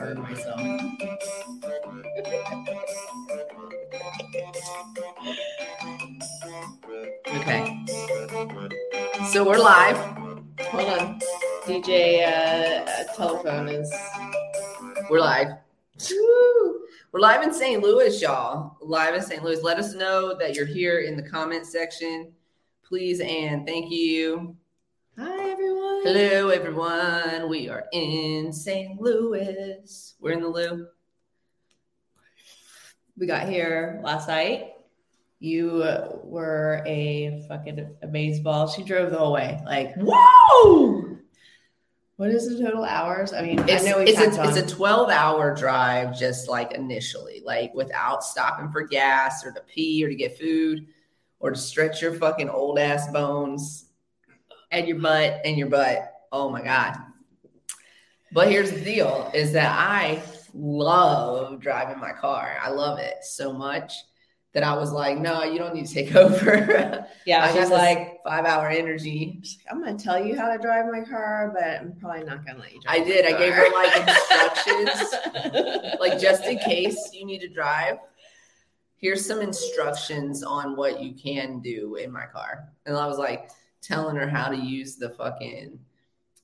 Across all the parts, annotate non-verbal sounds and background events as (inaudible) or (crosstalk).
heard myself. Okay. So we're live. Hold on. DJ uh, telephone is. We're live. Woo! We're live in St. Louis, y'all. Live in St. Louis. Let us know that you're here in the comment section, please, and thank you. Hello, everyone. We are in St. Louis. We're in the Lou. We got here last night. You were a fucking baseball. She drove the whole way. Like, Whoa! what is the total hours? I mean, It's, I know we it's, a, it's a 12 hour drive, just like initially, like without stopping for gas or to pee or to get food or to stretch your fucking old ass bones and your butt and your butt. Oh my God. But here's the deal is that I love driving my car. I love it so much that I was like, no, you don't need to take (laughs) over. yeah. I this like, five hour energy. like, I'm gonna tell you how to drive my car, but I'm probably not gonna let you drive. I did. I gave her like instructions. (laughs) like just in case you need to drive here's some instructions on what you can do in my car and i was like telling her how to use the fucking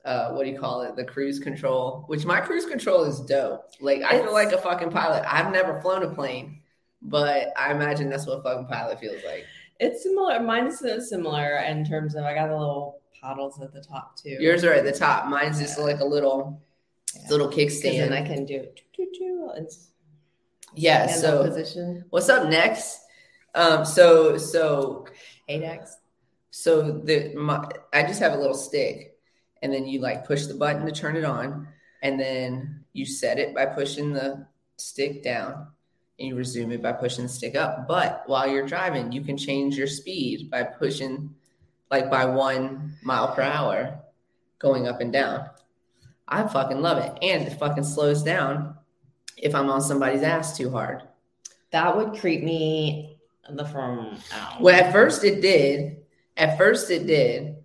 uh, what do you call it the cruise control which my cruise control is dope like i feel like a fucking pilot i've never flown a plane but i imagine that's what a fucking pilot feels like It's similar. Mine is uh, similar in terms of I got the little paddles at the top too. yours are at the top mine's just like a little Yeah. kickstand. then I can do it. Choo, choo, choo, and s- yeah so position. what's up next um so so Eight X. So the my, I just have a little stick, and then you like push the button to turn it on, and then you set it by pushing the stick down, and you resume it by pushing the stick up. But while you're driving, you can change your speed by pushing like by one mile per hour, going up and down. I fucking love it, and it fucking slows down if I'm on somebody's ass too hard. That would creep me the from out. Well, at first it did. At first it did.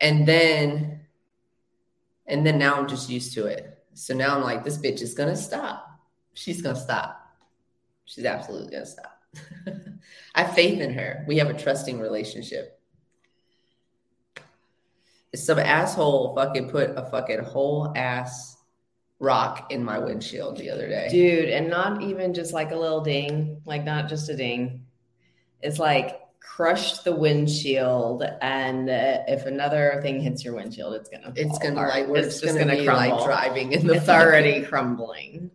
And then and then now I'm just used to it. So now I'm like, this bitch is gonna stop. She's gonna stop. She's absolutely gonna stop. (laughs) I have faith in her. We have a trusting relationship. Some asshole fucking put a fucking whole ass rock in my windshield the other day. Dude, and not even just like a little ding, like not just a ding. It's like crushed the windshield, and uh, if another thing hits your windshield, it's gonna. It's gonna apart. like we're it's just gonna, be crumble. like driving in the It's fucking- already (laughs) crumbling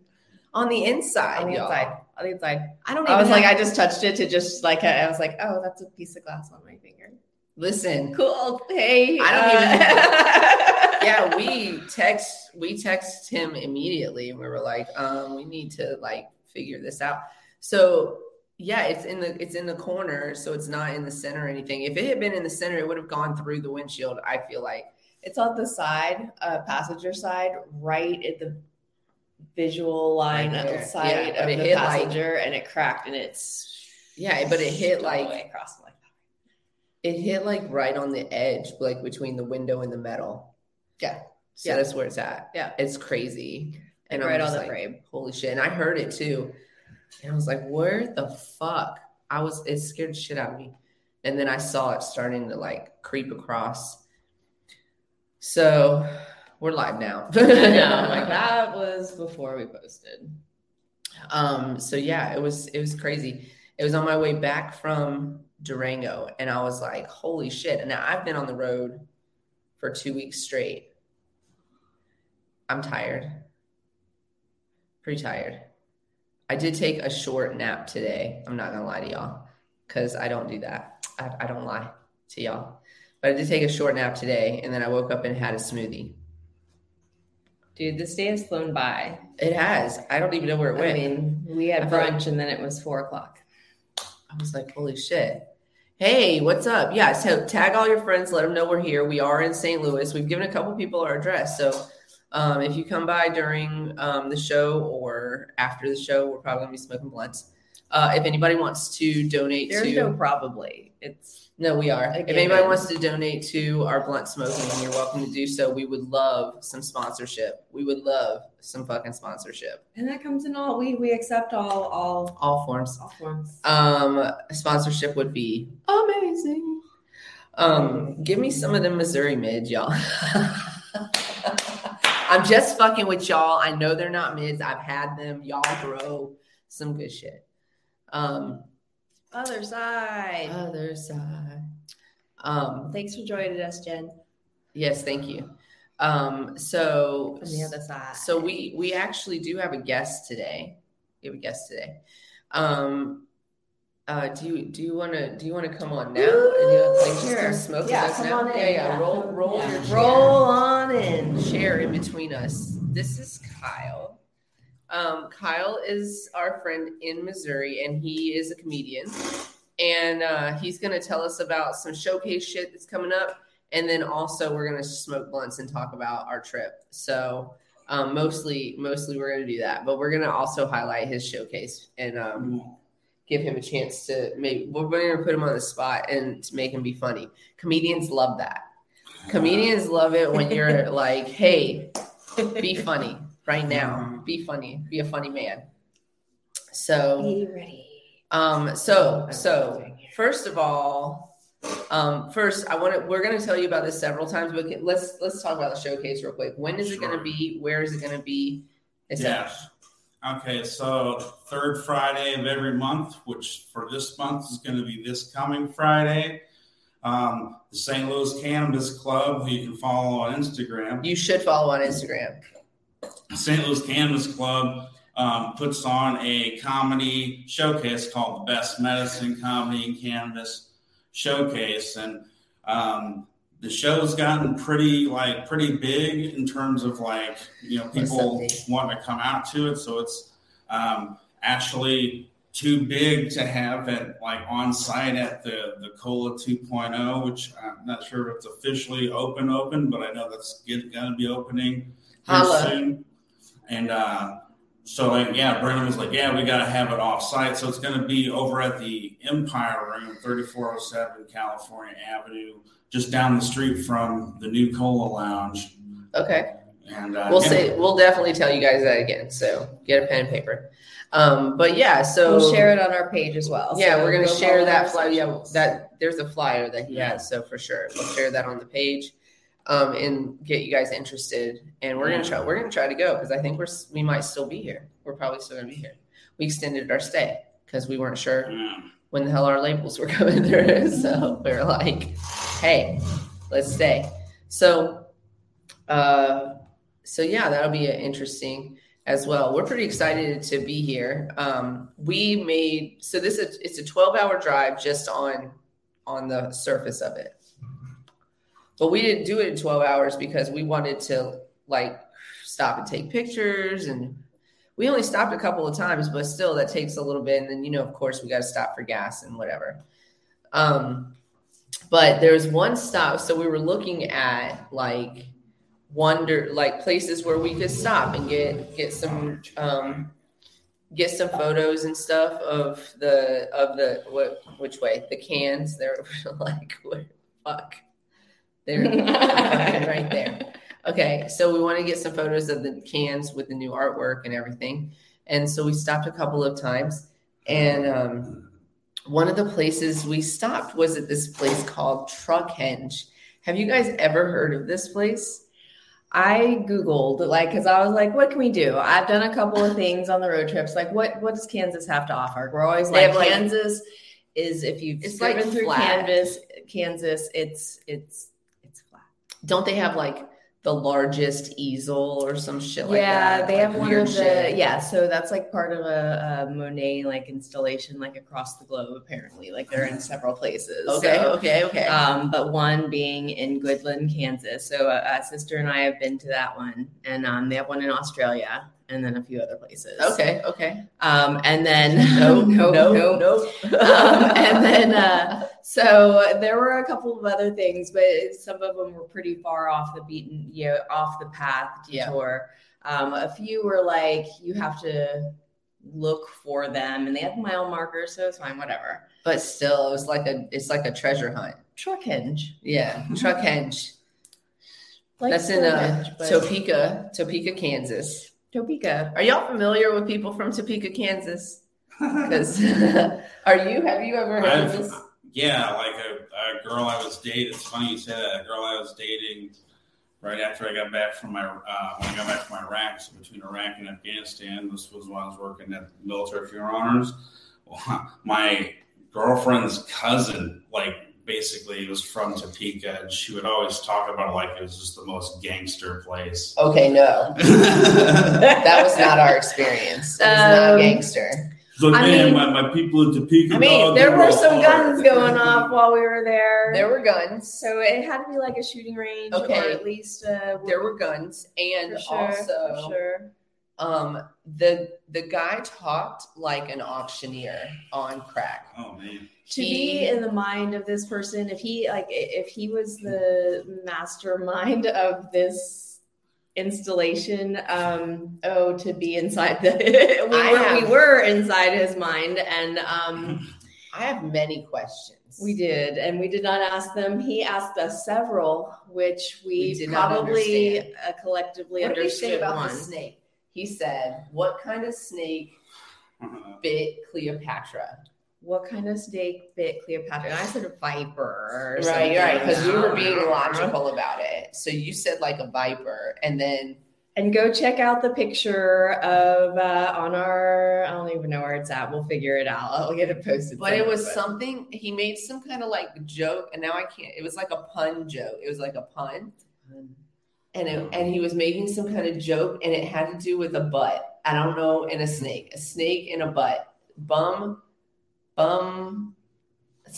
on the inside, on the y'all. inside. On the inside. I don't I was like, have- I just touched it to just like I was like, oh, that's a piece of glass on my finger. listen. Cool. Hey. I don't even (laughs) Yeah, we text we text him immediately and we were like, um, we need to like figure this out. So yeah, it's in the it's in the corner, so it's not in the center or anything. If it had been in the center, it would have gone through the windshield, I feel like. It's on the side, uh, passenger side, right at the visual line Right side Yeah, of the hit, like- passenger, and it cracked, and it's Yeah, but it hit like across. Like, it hit like right on the edge, like between the window and the metal. Yeah. So Yeah. that's where it's at. Yeah. It's crazy. and I'm right on the like, frame. holy shit. And I heard it too. And I was like, where the fuck? I was, it scared the shit out of me. And then I saw it starting to like creep across. So we're live now. (laughs) Know, like that was before we posted. Um, so yeah, it was, it was crazy. It was on my way back from Durango and I was like, holy shit. And now I've been on the road for two weeks straight. I'm tired. Pretty tired. I did take a short nap today. I'm not gonna lie to y'all, because I don't do that. I, I don't lie to y'all. But I did take a short nap today, and then I woke up and had a smoothie. Dude, this day has flown by. It has. I don't even know where it went. I mean, we had I brunch, and then it was four o'clock. I was like, holy shit. Hey, what's up? Yeah, so tag all your friends, let them know we're here. We are in St. Louis. We've given a couple people our address. So um, if you come by during um, the show or after the show, we're probably going to be smoking blunts. Uh, if anybody wants to donate There's to. no probably. It's No, we are. If anybody wants to donate to our blunt smoking, you're welcome to do so. We would love some sponsorship. We would love some fucking sponsorship. And that comes in all we we accept all all All forms. all forms. Um, sponsorship would be amazing. Um, give me some of the Missouri mids, y'all. (laughs) I'm just fucking with y'all. I know they're not mids. I've had them. Y'all grow some good shit. Um, Other side. other side. Um, Thanks for joining us, Jen. yes, thank you. Um, so From the other side. So we we actually do have a guest today. We have a guest today. Um, uh, do you do you want to do you want to come on now? And you like Sure. Yeah, come now? on in. Yeah, yeah. Yeah. Roll roll Yeah. your chair. roll on in. Share in between us. This is Kyle. Um, Kyle is our friend in Missouri, and he is a comedian. And uh, he's going to tell us about some showcase shit that's coming up. And then also, we're going to smoke blunts and talk about our trip. So, um, mostly, mostly we're going to do that. But we're going to also highlight his showcase and um, give him a chance to make. We're going to put him on the spot and to make him be funny. Comedians love that. Comedians love it when you're (laughs) like, "Hey, be funny right now. Be funny. Be a funny man." So, Be ready. um, so, so first of all, um, first I want to. We're going to tell you about this several times, but let's let's talk about the showcase real quick. When is it going to be? Where is it going to be? Is that- Yes. Okay, so third Friday of every month, which for this month is going to be this coming Friday. Um, the St. Louis Cannabis Club, who you can follow on Instagram. you should follow on Instagram. St. Louis Cannabis Club um, puts on a comedy showcase called the Best Medicine Comedy and Cannabis Showcase, and um, the show's gotten pretty like pretty big in terms of like you know people wanting to come out to it. So it's um, actually too big to have it like on site at the the Cola 2.0, which I'm not sure if it's officially open open, but I know that's going to be opening Holla. soon. And uh, so, like, yeah, Brendan was like, yeah, we got to have it off site. So it's going to be over at the Empire Room, 3407 California Avenue, just down the street from the new Cola Lounge. Okay. And uh, We'll yeah. say we'll definitely tell you guys that again. So get a pen and paper. Um, but yeah, so we'll share it on our page as well. Yeah, So we're gonna go share that flyer. Yeah, that there's a flyer that he Yeah. has, so for sure we'll share that on the page, um, and get you guys interested. And we're gonna try. We're gonna try to go because I think we're we might still be here. We're probably still gonna be here. We extended our stay because we weren't sure when the hell our labels were (laughs) coming through. So we were like, hey, let's stay. So, uh, so yeah, that'll be interesting as well. We're pretty excited to be here. Um, we made so this is it's a 12 hour drive just on on the surface of it. But we didn't do it in 12 hours because we wanted to like stop and take pictures and we only stopped a couple of times, but still that takes a little bit. And then, you know, of course, we got to stop for gas and whatever. Um, but there's one stop. So we were looking at like wonder, like places where we could stop and get, get some, um, get some photos and stuff of the, of the, what, which way the cans. They're (laughs) like, what, fuck. They're (laughs) right there. Okay, so we want to get some photos of the cans with the new artwork and everything. And so we stopped a couple of times. And um, one of the places we stopped was at this place called Truckhenge. Have you guys ever heard of this place? I googled like because I was like, what can we do? I've done a couple of things on the road trips. Like, what what does Kansas have to offer? We're always like, like- Kansas is if you've It's, driven like, through flat. Kansas, Kansas, it's it's. Don't they have like the largest easel or some shit like yeah, that? Yeah, they Like have one of the shit. yeah. So that's like part of a, a Monet like installation like across the globe. Apparently, like they're in several places. Okay, So, okay, okay. um, but one being in Goodland, Kansas. So a, a sister and I have been to that one, and um, they have one in Australia, and then a few other places. okay, okay. Um, and then (laughs) No, (laughs) no, no, no, no. Um, and (laughs) then uh, so there were a couple of other things, but some of them were pretty far off the beaten, you know, off the path Yeah. detour. Um, a few were like you have to look for them, and they have mile markers, so it's fine, whatever. but still, it was like a it's like a treasure hunt. Truck henge. Yeah, truck henge. Like That's in uh, Topeka, Topeka, Kansas. Topeka. Are y'all familiar with people from Topeka, Kansas? (laughs) Because (laughs) are you? Have you ever heard I've- this? Yeah, like a, a girl I was dating. It's funny you say that. A girl I was dating right after I got back from my uh, when I got back from Iraq. So between Iraq and Afghanistan, this was when I was working at military funeral honors. (laughs) My girlfriend's cousin, like basically, it was from Topeka, and she would always talk about it like it was just the most gangster place. Okay, no, that (laughs) that was not our experience. It was not Um, gangster. So I man, mean- my, my people in Topeka. I mean, dog, there were some hard. guns going off while we were there. There were guns. so it had to be like a shooting range, or Okay. at least uh, There were guns, and for sure, also for sure. um the the guy talked like an auctioneer on crack. Oh man. To He- be in the mind of this person if he like if he was the mastermind of this installation um oh to be inside the (laughs) we, I were, we were inside his mind and um (laughs) I have many questions. we did and we did not ask them he asked us several which we, We did not probably understand. uh, collectively What did he say understood about one the snake? He said, "What kind of snake (laughs) bit Cleopatra?" What kind of snake bit cleopatra and i said a viper or Right, right, because we were being logical about it. So you said like a viper, and then and go check out the picture of uh, on our i don't even know where it's at we'll figure it out i'll get it posted but it was something he made some kind of like joke, and now I can't. It was like a pun joke. It was like a pun, and it, and he was making some kind of joke, and it had to do with a butt. I don't know, and a snake, a snake in a butt, bum, bum,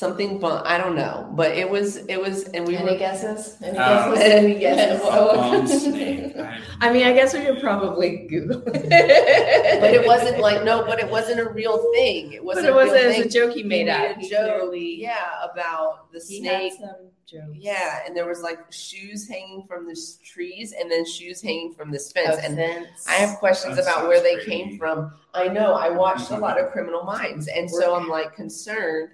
something bum. I don't know, but it was it was, and we any were guesses any Uh, guesses (laughs) Any guesses? What- A bum (laughs) snake. I- i mean i guess we could probably google it but it wasn't (laughs) like no, but it wasn't a real thing. It wasn't it a wasn't it was a joke he He made made up a He joke, yeah, about the he snake. had some jokes Yeah, and there was like shoes hanging from the trees, and then shoes hanging from this A fence. And fence. I have questions That about where they sounds came from. I know I watched a lot of Criminal Minds, and so I'm like concerned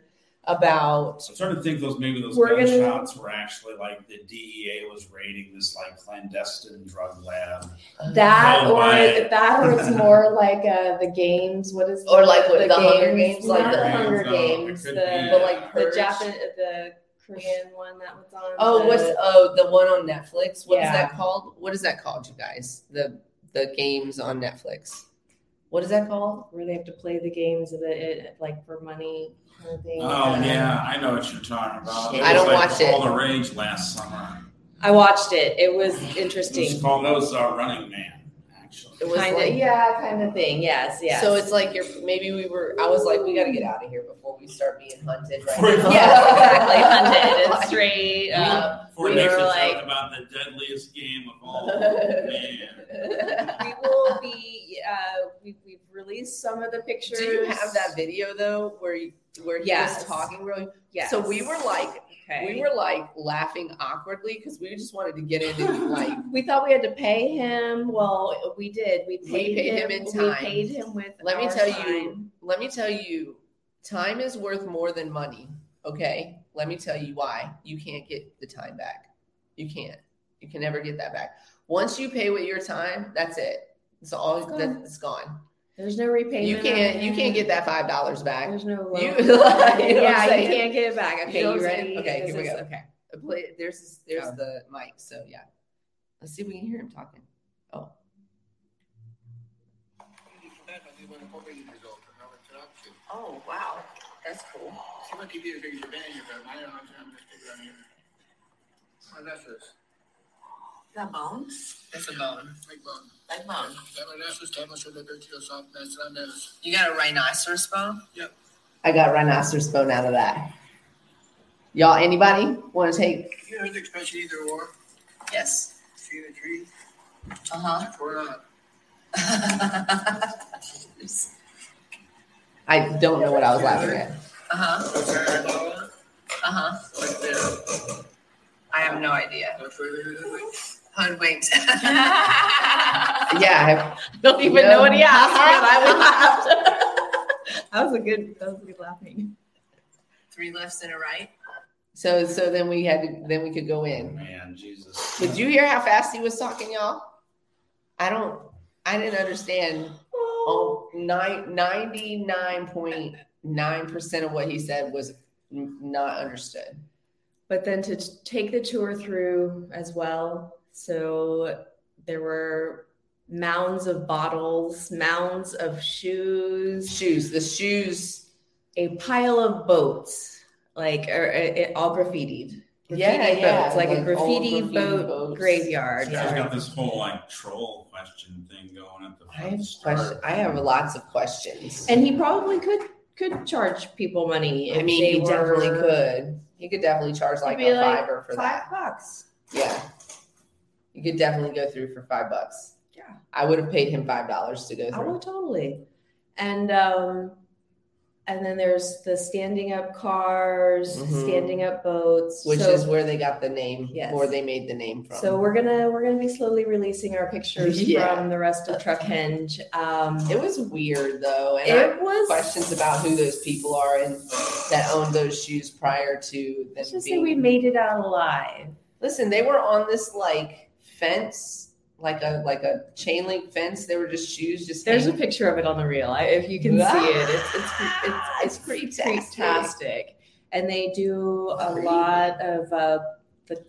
about. I'm starting to think those maybe those We're gonna- gunshots were actually like the DEA was raiding this like clandestine drug lab. that Oh, or my. that or it's (laughs) more like uh the games what is Or the- like what, the Hunger Games, not like the the- Hunger No, Games could the be. But like the Purge. Japan the Korean one that was on Oh, the- what's oh the one on Netflix? What is Yeah. that called? What is that called, you guys? The the games on Netflix. What is that called? where they have to play the games of it, it like for money kind of thing. Oh yeah, I know what you're talking about. It I was don't like watch it. All the rage last summer. I watched it. It was It was interesting. called that was uh, Running Man. Actually, It was Kind of, like- yeah, kind of thing. Yes, yes. So it's like you're maybe we were. I was like, we got to get out of here before we start being hunted. Right Before- now. yeah, exactly. (laughs) Hunted and straight. Uh, Before we were like- talk about the deadliest game of all. (laughs) man. we will be. Uh, we, we've released some of the pictures. Do you have that video though, where you, where he Yes. was talking really? Yes. So we were like, Okay. we were like laughing awkwardly because we just wanted to get in and like. (laughs) We thought we had to pay him. Well, we did. We paid, We paid, paid him, him in We paid him with. Let me our tell you, let me tell you, time is worth more than money. Okay, let me tell you why. You can't get the time back. You can't. You can never get that back. Once you pay with your time, that's it. It's all. It's gone. that- It's gone. There's no repayment. You can't. You can't get that five dollars back. There's no loan. You- (laughs) you know yeah, you can't get it back. Okay, You know you, ready? Okay, here we go. Okay. There's there's Oh. the mic. So yeah, let's see if we can hear him talking. Oh, oh wow, that's cool. My nose is that bone? It's a bone. Like bone. Big bone. You got a rhinoceros bone? Yep. I got rhinoceros bone out of that. Y'all, anybody want to take? You heard the expression either or, Yes. see the tree, Uh huh. or not. (laughs) huh. I don't know what I was laughing at. Uh huh. What's that dollar? Uh huh. I have no idea. That's where they're doing. Hoodwinked. yeah. I (laughs) don't even No. know what he asked, but I laughed. (laughs) that was a good. That was a good laughing. three lefts and a right. So so then we had to then we could go in. Man, Jesus. Did you hear how fast he was talking, y'all? I don't. I didn't understand. Oh, nine, 99.9% of what he said was not understood. But then to t- take the tour through as well. So there were mounds of bottles, mounds of shoes, Shoes, the shoes. a pile of boats, like or, uh, all graffitied. Yeah, Graffiti yeah, boats, like, like a graffiti, graffiti boat boats. graveyard. You guys got this whole like troll question thing going at the I have start. question, I have lots of questions. And he probably could could charge people money. I mean, they he definitely could. He could definitely charge like a be like, fiver for five that. bucks. Yeah. You could definitely go through for five bucks. Yeah. I would have paid him five dollars to go through Oh, through. totally. And um, and then there's the standing up cars, Mhm. standing up boats, Which so, is where they got the name, Yes. where they made the name from. So we're gonna we're gonna be slowly releasing our pictures (laughs) Yeah. from the rest of Truckhenge. Um, it was weird though, and I it was questions about who those people are and that owned those shoes prior to them Let's just say we made it out alive. Listen, they were on this like fence, like a like a chain link fence. They were just shoes, just There's a picture of it on the reel. I, if you can (laughs) see it, it's it's it's, It's pretty fantastic. And they do a Pretty. lot of uh, the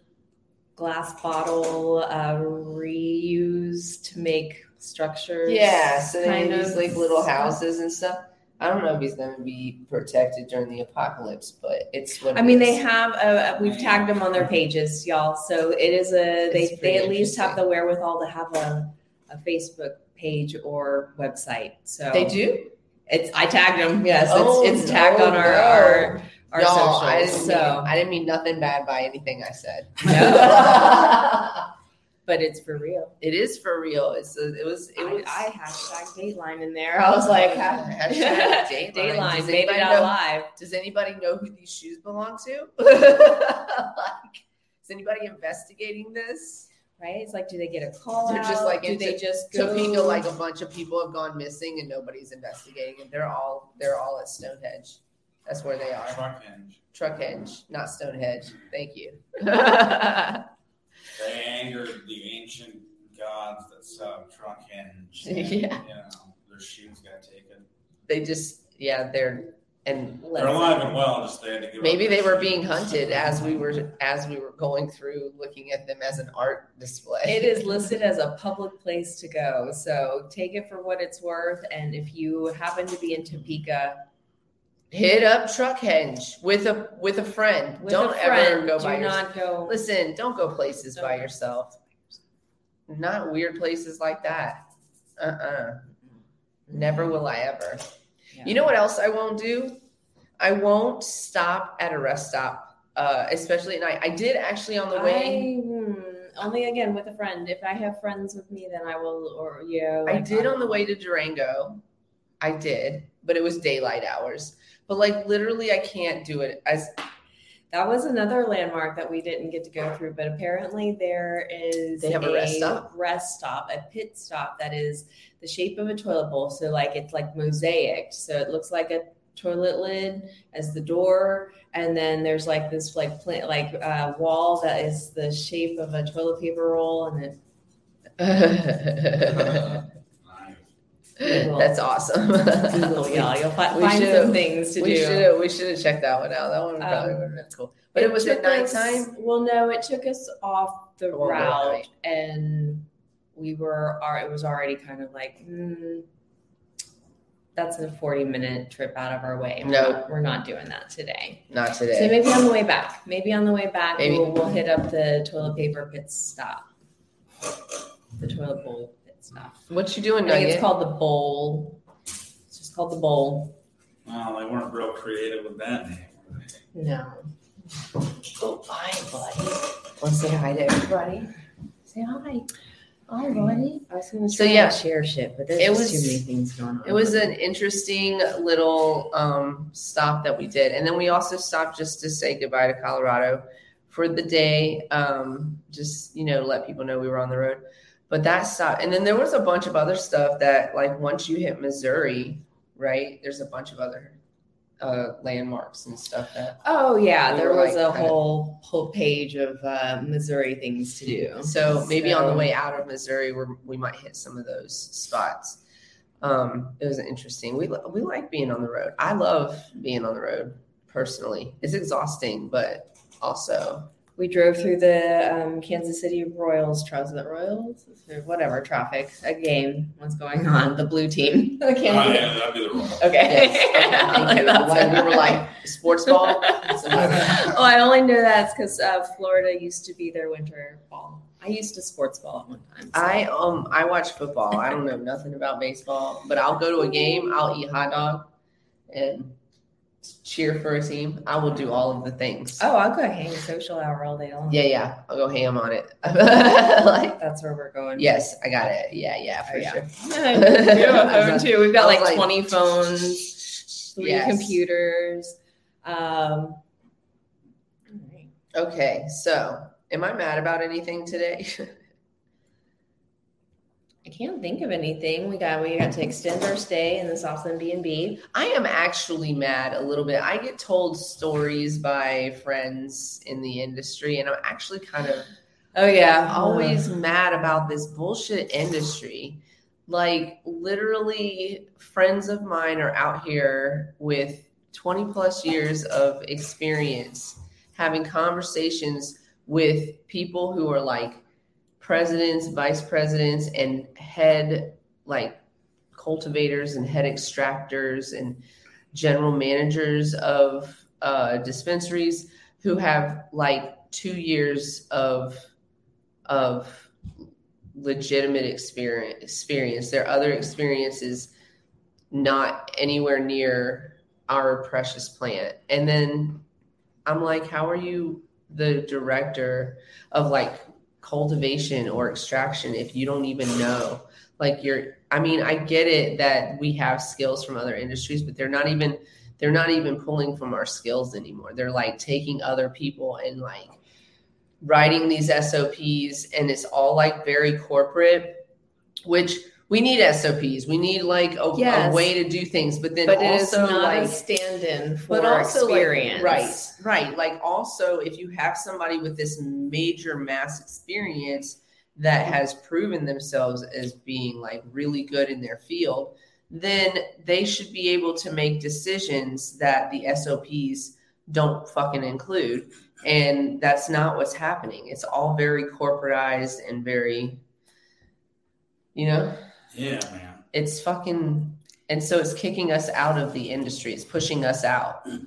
glass bottle uh, reuse to make structures. Yeah, so they kind have these of like little houses and stuff. I don't know if he's going to be protected during the apocalypse, but it's what I it mean, they have uh, we've tagged them on their pages, y'all. So it is a they they at least have the wherewithal to have a, a Facebook page or website. So They do. It's I tagged them. Yes, Oh, it's it's tagged no, on our no. our, our Y'all, I socials. didn't, So, mean, I didn't mean nothing bad by anything I said. (laughs) (laughs) but it's for real. it is for real. It's a, it was it was I, I hashtag Dateline in there. (laughs) I was like, (laughs) Hashtag Dateline. (laughs) Dateline Does made it anybody out know- live. Does anybody know who these shoes belong to? like, is anybody investigating this? Right? It's like, do they get a call They're out? just like do they just go? Topeka, like a bunch of people have gone missing and nobody's investigating, and they're all they're all at Stonehenge. That's where they are. Truckhenge. Truckhenge, not Stonehenge. Thank you. They angered the ancient gods that sub Truckhenge. (laughs) Yeah. You know, their shoes got taken. they just yeah, they're and They're alive and well, just they had to give maybe up they their were being hunted as we were as we were going through looking at them as an art display. it is listed as a public place to go. So take it for what it's worth. And if you happen to be in Topeka, Hit up Truckhenge with a with a friend. with don't a friend, ever go do by yourself. go. Listen, don't go places by Don't. yourself. Not weird places like that. Uh uh Never will I ever. Yeah. You know what else I won't do? I won't stop at a rest stop, uh, especially at night. I did actually on the way. I, hmm, only again with a friend. If I have friends with me, then I will. Or yeah, I like, did on the way to Durango. I did, but it was daylight hours. But like literally, I can't do it as That was another landmark that we didn't get to go through, but apparently there is They have a rest stop? rest stop, a pit stop that is the shape of a toilet bowl. So like it's like mosaic. So it looks like a toilet lid as the door, and then there's like this like plant like uh, wall that is the shape of a toilet paper roll, and (laughs) (laughs) That's awesome. Google (laughs) y'all, you'll fi- We find should've- some things to we do. should have we should have checked that one out. That one probably Um, would have been cool. But it, was at took us- well, no, it took us off the It at route, night. and we were. It was already kind of like, hmm, that's a forty-minute trip out of our way. We're No. not- we're not doing that today. Not today. So maybe on the way back. Maybe on the way back, Maybe. we'll, we'll hit up the toilet paper pit stop. The toilet bowl pit stop. What you doing, I think it's called the bowl. It's just called the bowl. Well, they weren't real creative with that name. were they? No. Oh, hi, buddy. Let's say hi to everybody. Say hi. Hi, buddy. I was going to So, yeah. share shit, but there's It was- too many things going on. It was an interesting little um, stop that we did. And then we also stopped just to say goodbye to Colorado for the day, um, just, you know, let people know we were on the road. But that stop. And then there was a bunch of other stuff that, like, once you hit Missouri, right, there's a bunch of other uh, landmarks and stuff that. Oh yeah, We there was like, a whole whole page of uh, Missouri things to do. So maybe on the way out of Missouri, we we might hit some of those spots. Um, it was interesting. We we like being on the road. I love being on the road personally. It's exhausting, but also We drove through the um, Kansas City Royals, was it Royals, whatever traffic, a game. What's going on? The blue team. (laughs) I Oh, yeah, that'd be the rule. (laughs) Okay. Yes. (laughs) Okay, thank. Like, we were like sports ball. Oh, I only know that's because uh, Florida used to be their winter ball. I used to sports ball at one time. so- I um I watch football. I don't know nothing about baseball, but I'll go to a game. I'll eat hot dog and cheer for a team. I will do all of the things. oh, I'll go hang social hour all day long. Yeah, yeah. I'll go ham on it. (laughs) like, that's where we're going. yes, I got it. Yeah, yeah, for Oh, yeah. sure. (laughs) We have a phone (laughs) too. We've got like, like- 20 phones, three Yes. computers. Um. Okay, so am I mad about anything today? I can't think of anything. We got we got to extend our stay in the Southland B and B. I am actually mad a little bit. I get told stories by friends in the industry, and I'm actually kind of Oh yeah, always mad about this bullshit industry. Like, literally, friends of mine are out here with 20 plus years of experience having conversations with people who are like presidents, vice presidents, and head like cultivators and head extractors and general managers of uh, dispensaries who have like two years of of legitimate experience experience. Their other experiences not anywhere near our precious plant. And then i'm like how are you the director of like cultivation or extraction if you don't even know. Like you're i mean i get it that we have skills from other industries but they're not even they're not even pulling from our skills anymore. They're like taking other people and like writing these SOPs and it's all like very corporate, which we need SOPs. We need like a, Yes. a way to do things, but then but it is also not like a stand-in for but also like, experience. right, right. Like also if you have somebody with this major mass experience that has proven themselves as being like really good in their field, then they should be able to make decisions that the SOPs don't fucking include. And that's not what's happening. It's all very corporatized and very, you know, Yeah, man. it's fucking, and so it's kicking us out of the industry. It's pushing us out. (clears throat)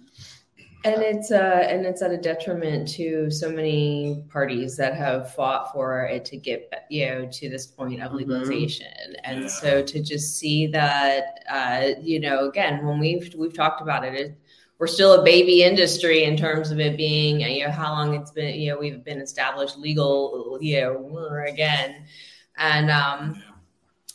And it's uh and it's at a detriment to so many parties that have fought for it to get you know to this point of Mhm. legalization. And Yeah. so to just see that uh you know again when we've we've talked about it, it we're still a baby industry in terms of it being you know how long it's been you know we've been established legal you know again and um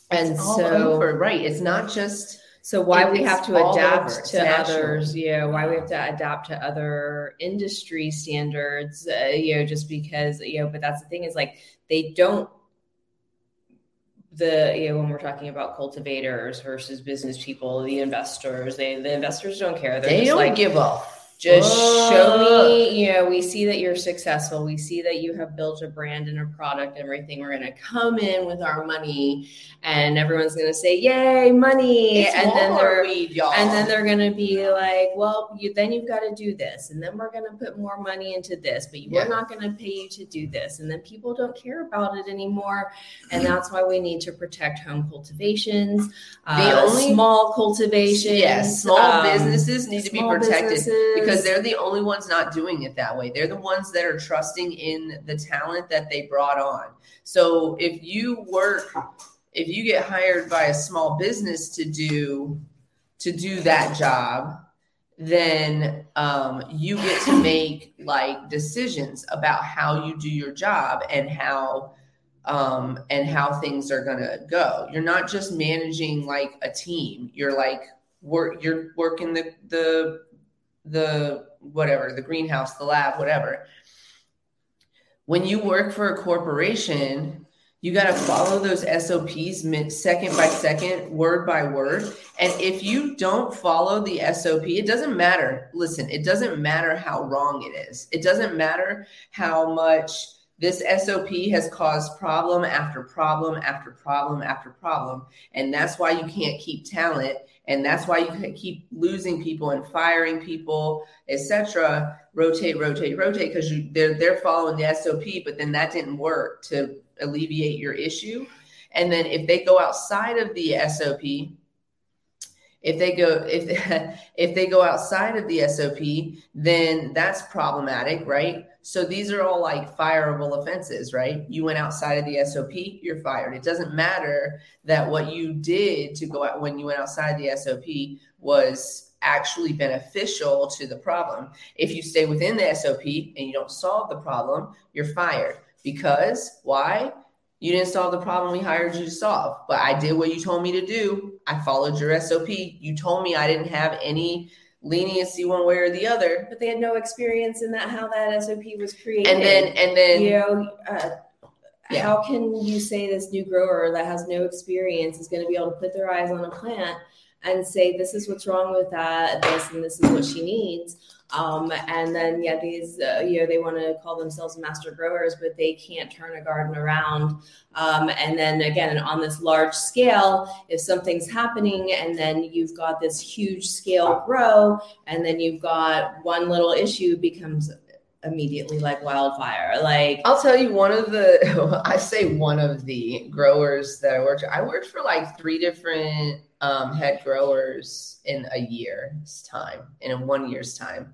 and It's so over, right. It's not just so why It- we have to adapt over. It's to national. others, yeah, why we have to adapt to other industry standards, uh, you know, just because, you know, but that's the thing is like they don't the you know when we're talking about cultivators versus business people, the investors, they the investors don't care. They're they just don't like give a just show me, you know, we see that you're successful. We see that you have built a brand and a product and everything. We're going to come in with our money and everyone's going to say, yay, money. It's and then they're, weed, y'all. and then they're going to be like, well, you, then you've got to do this. And then we're going to put more money into this, but Yeah. we're not going to pay you to do this. And then people don't care about it anymore. And that's why we need to protect home cultivations, uh, only- small cultivations. yes, small um, businesses need to be protected. Because they're the only ones not doing it that way. They're the ones that are trusting in the talent that they brought on. So if you work, if you get hired by a small business to do to do that job, then um, you get to make like decisions about how you do your job and how um, and how things are gonna go. You're not just managing like a team. You're like work. You're working the the the whatever the greenhouse, the lab, whatever. When you work for a corporation, You got to follow those SOPs second by second, word by word. And if you don't follow the SOP, it doesn't matter. Listen, it doesn't matter how wrong it is. It doesn't matter how much this SOP has caused problem after problem after problem after problem. And that's why you can't keep talent. And that's why you keep losing people and firing people, etc. Rotate, rotate, rotate, because they're they're following the SOP, but then that didn't work to alleviate your issue. And then if they go outside of the SOP, if they go if (laughs) if they go outside of the SOP, then that's problematic, right? So these are all like fireable offenses, right? You went outside of the SOP, you're fired. It doesn't matter that what you did to go out when you went outside the SOP was actually beneficial to the problem. If you stay within the SOP and you don't solve the problem, you're fired. Because why? You didn't solve the problem we hired you to solve. But I did what you told me to do. I followed your SOP. You told me I didn't have any leniency one way or the other. But they had no experience in that how that SOP was created. And then and then you know, uh, Yeah. how can you say this new grower that has no experience is going to be able to put their eyes on a plant and say this is what's wrong with that, this and this is what she needs? Um, and then yeah, these uh, you know they want to call themselves master growers, but they can't turn a garden around. Um, and then again, on this large scale, if something's happening, and then you've got this huge scale grow, and then you've got one little issue becomes immediately like wildfire. Like I'll tell you one of the (laughs) I say one of the growers that I worked I worked for like three different um, head growers in a year's time in a one year's time.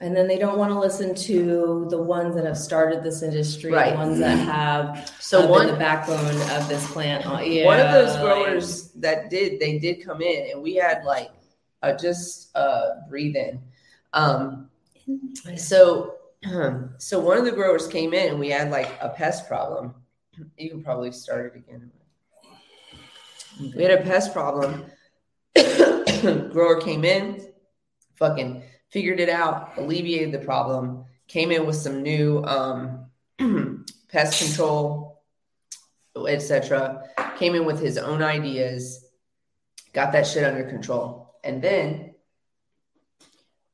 And then they don't want to listen to the ones that have started this industry, Right. the ones that have So uh, one been the backbone of this plant. Uh, yeah, one of those like- growers that did they did come in and we had like uh, just uh, breathe in. Um, so (clears throat) so one of the growers came in and we had like a pest problem. You can probably start it again. We had a pest problem. (coughs) Grower came in, fucking figured it out, alleviated the problem, came in with some new um, (clears throat) pest control, etc. Came in with his own ideas, got that shit under control, and then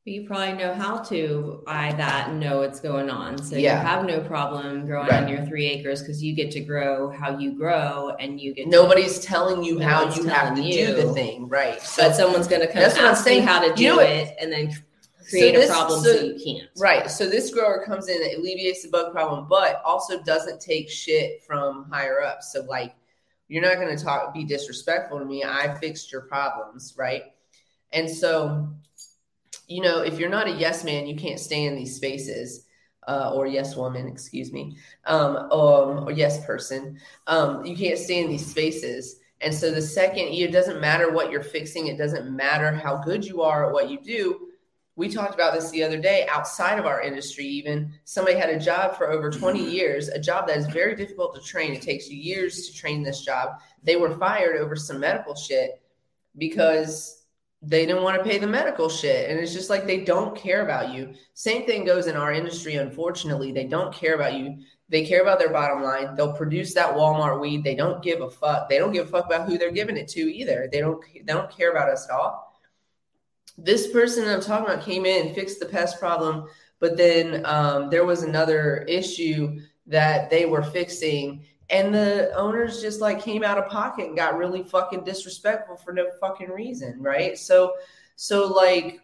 you probably know how to eye that and know what's going on. So Yeah. you have no problem growing Right. on your three acres because you get to grow how you grow and you get to- nobody's telling you how you have to telling do the thing, right? So but someone's going to come That's what I'm saying. how to do You know it and then create this- a problem so- so, you can't. Right. So this grower comes in, it alleviates the bug problem, but also doesn't take shit from higher up. So like you're not gonna talk be disrespectful to me. I fixed your problems, right? And so, you know, if you're not a yes man, you can't stay in these spaces. Uh, or yes woman, excuse me, um, um, or yes person. Um, you can't stay in these spaces. And so the second, it doesn't matter what you're fixing. It doesn't matter how good you are at what you do we talked about this the other day outside of our industry even somebody had a job for over 20 mm-hmm. years a job that is very difficult to train. It takes you years to train this job. They were fired over some medical shit because they didn't want to pay the medical shit and it's just like they don't care about you. Same thing goes in our industry unfortunately. They don't care about you. They care about their bottom line. They'll produce that walmart weed. They don't give a fuck. They don't give a fuck about who they're giving it to either. They don't they don't care about us at all this person I'm talking about came in, and fixed the pest problem, but then um, there was another issue that they were fixing, and the owners just like came out of pocket and got really fucking disrespectful for no fucking reason, right? So, so like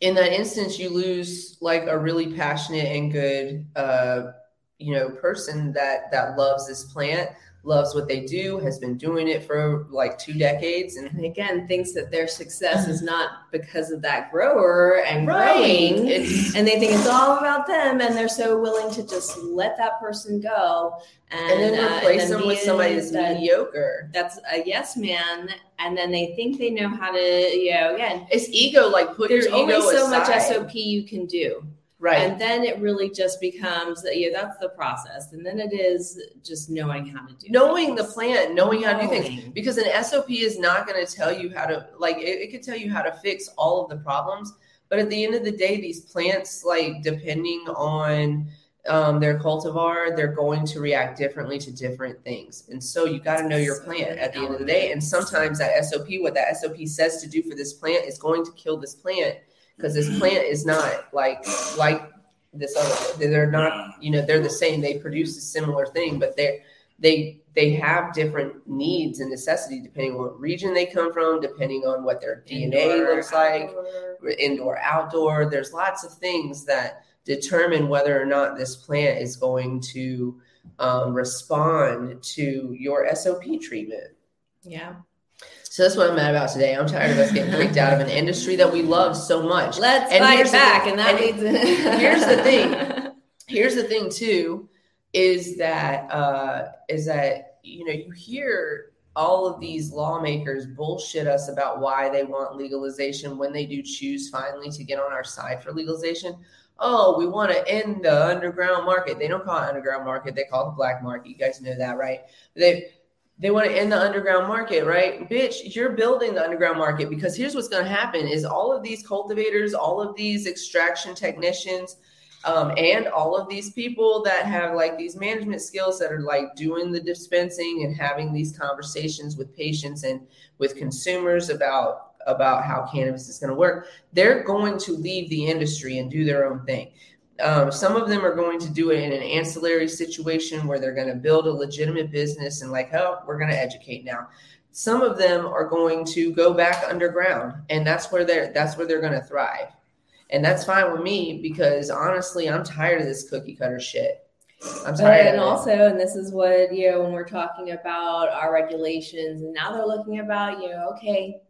in that instance, you lose like a really passionate and good, uh, you know, person that that loves this plant, loves what they do, has been doing it for like two decades, and And again, thinks that their success is not because of that grower and Right. growing. (laughs) It's- and they think it's all about them and they're so willing to just let that person go and, and then uh, replace and then them with somebody that's that- mediocre. that's a yes man and then they think they know how to you know again It's ego, like put there's only so aside. much sop you can do right? and then it really just becomes yeah that's the process and then it is just knowing how to do knowing the things. plan, knowing how to do things, because an SOP is not going to tell you how to like it, it could tell you how to fix all of the problems, but at the end of the day, these plants, like depending on um, their cultivar, they're going to react differently to different things. And so you got to know your plant at the end of the day. And sometimes that SOP, what that SOP says to do for this plant, is going to kill this plant because this plant is not like like this other. They're not, you know, they're the same. They produce a similar thing, but they're they they have different needs and necessities depending on what region they come from, depending on what their DNA Indoor, looks like outdoor. indoor, outdoor. There's lots of things that determine whether or not this plant is going to um, respond to your SOP treatment. Yeah. So that's what I'm mad about today. I'm tired of us getting freaked out of an industry that we love so much. Let's And fight here's the back, and that and means (laughs) here's the thing. (laughs) Here's the thing too, is that uh, is that you know you hear all of these lawmakers bullshit us about why they want legalization when they do choose finally to get on our side for legalization. Oh, we want to end the underground market. They don't call it underground market; they call it the black market. You guys know that, right? They they want to end the underground market, right? Bitch, you're building the underground market because here's what's going to happen: is all of these cultivators, all of these extraction technicians, um, and all of these people that have like these management skills that are like doing the dispensing and having these conversations with patients and with consumers about about how cannabis is going to work they're going to leave the industry and do their own thing um, some of them are going to do it in an ancillary situation where they're going to build a legitimate business and like oh we're going to educate now. Some of them are going to go back underground and that's where they're that's where they're going to thrive. And that's fine with me because honestly, I'm tired of this cookie cutter shit. I'm tired and also, and this is what you know when we're talking about our regulations, and now they're looking about you know, okay,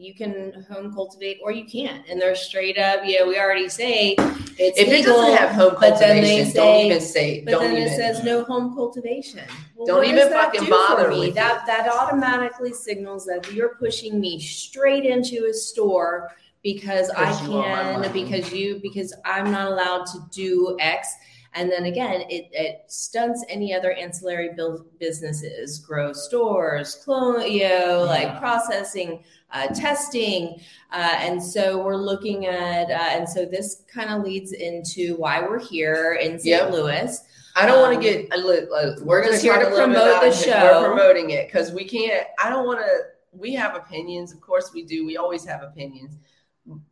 you can home cultivate or you can't, and they're straight up, you know, we already say it's if it legal, doesn't have home but then they cultivation, say- don't even say. but Don't then even. it says no home cultivation. Well, Don't even fucking do bother me? that. That automatically signals that you're pushing me straight into a store because I Because you want my can, because you, because I'm not allowed to do X. And then again, it, it stunts any other ancillary build businesses, grow stores, clone, you know, like processing, uh, testing. Uh, and so we're looking at, uh, and so this kind of leads into why we're here in St. Yep. Louis. I don't want um, to get. Uh, look, uh, we're going just to here to a little bit promote the show. We're promoting it because we can't. I don't want to. We have opinions, of course we do. We always have opinions,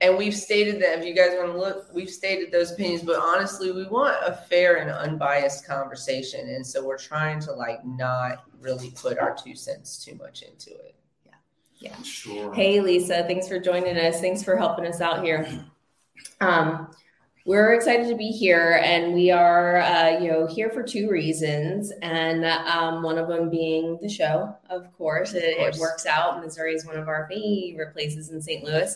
and we've stated that if you guys want to look, we've stated those opinions. But honestly, we want a fair and unbiased conversation, and so we're trying to like not really put our two cents too much into it. Yeah. Yeah. Sure. Hey, Lisa, thanks for joining us. Thanks for helping us out here. Um, we're excited to be here, and we are, uh, you know, here for two reasons, and um, one of them being the show. Of course, it, course. it works out. Missouri is one of our favorite places in St. Louis,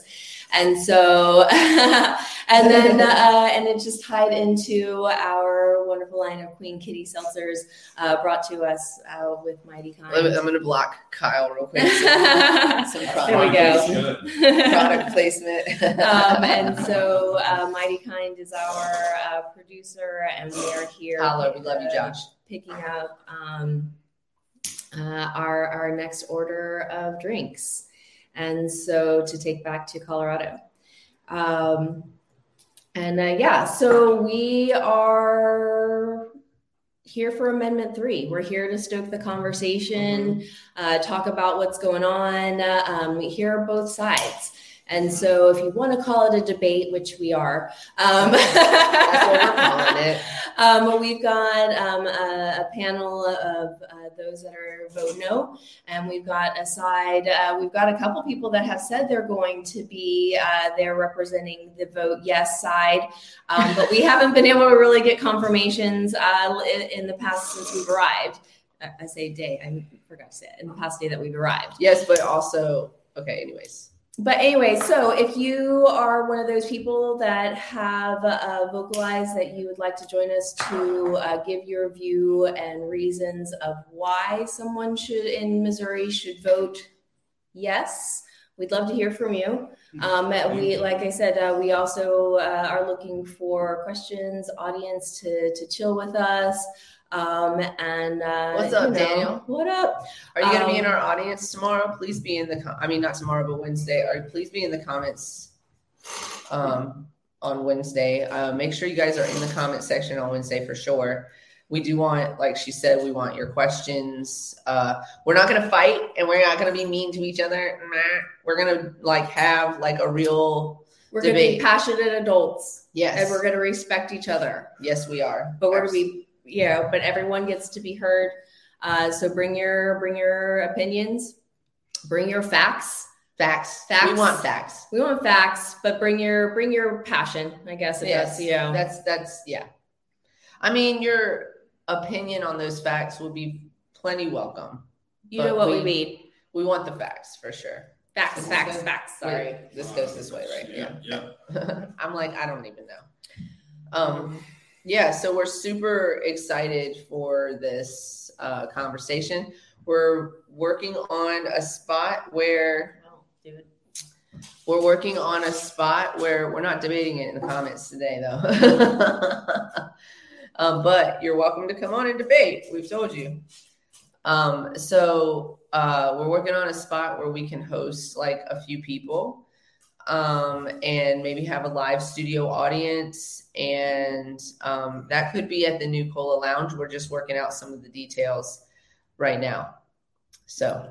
and so, (laughs) and then, uh, and it just tied into our wonderful line of Queen Kitty seltzers uh, brought to us uh, with Mighty Kind. I'm going to block Kyle real quick. (laughs) Some, some There product, we go. (laughs) Product placement. um, and so uh, Mighty Kind is our uh, producer, and we are here. Hello, we love you, Josh. Picking up um, uh, our our next order of drinks, and so to take back to Colorado. Um, and uh, yeah, so we are here for Amendment Three. We're here to stoke the conversation, uh, talk about what's going on. Uh, um, we hear both sides. And so, if you want to call it a debate, which we are, um, That's what we're calling it. (laughs) Um, we've got um, a, a panel of uh, those that are vote no, and we've got a side. Uh, we've got a couple people that have said they're going to be uh, there representing the vote yes side, um, but we haven't been able to really get confirmations uh, in, in the past since we've arrived. I, I say day. I forgot to say it. In the past day that we've arrived. Yes, but also, okay, anyways. But anyway, so if you are one of those people that have uh, vocalized that you would like to join us to uh, give your view and reasons of why someone should in Missouri should vote yes, we'd love to hear from you. Um, we, like I said, uh, we also uh, are looking for questions, audience to to chill with us. Um, and uh, What's up, you know, Daniel? What up? Are you going to be in Um, our audience tomorrow? Please be in the. Com- I mean, not tomorrow, but Wednesday. Or please be in the comments. Um, on Wednesday. Uh, make sure you guys are in the comment section on Wednesday for sure. We do want, like she said, we want your questions. Uh, we're not going to fight and we're not going to be mean to each other. We're going to like have like a real We're going to be passionate adults yes. and we're going to respect each other. yes, we are. But we're going to be, yeah, but everyone gets to be heard. Uh, so bring your bring your opinions, bring your facts. facts. Facts. We want facts. We want facts, but bring your bring your passion. I guess if Yes, that's you know. That's that's yeah. I mean, your opinion on those facts will be plenty welcome. you know what we, we- need. We want the facts for sure. Facts, This facts, good. facts. Sorry, this goes this way, right? Yeah. Yeah. (laughs) I'm like, I don't even know. Um, yeah, so we're super excited for this uh, conversation. We're working on a spot where Oh, we're working on a spot where we're not debating it in the comments today, though. (laughs) um, but you're welcome to come on and debate. We've told you. Um, so uh, we're working on a spot where we can host like a few people um, and maybe have a live studio audience. And um, that could be at the New Cola Lounge. We're just working out some of the details right now. So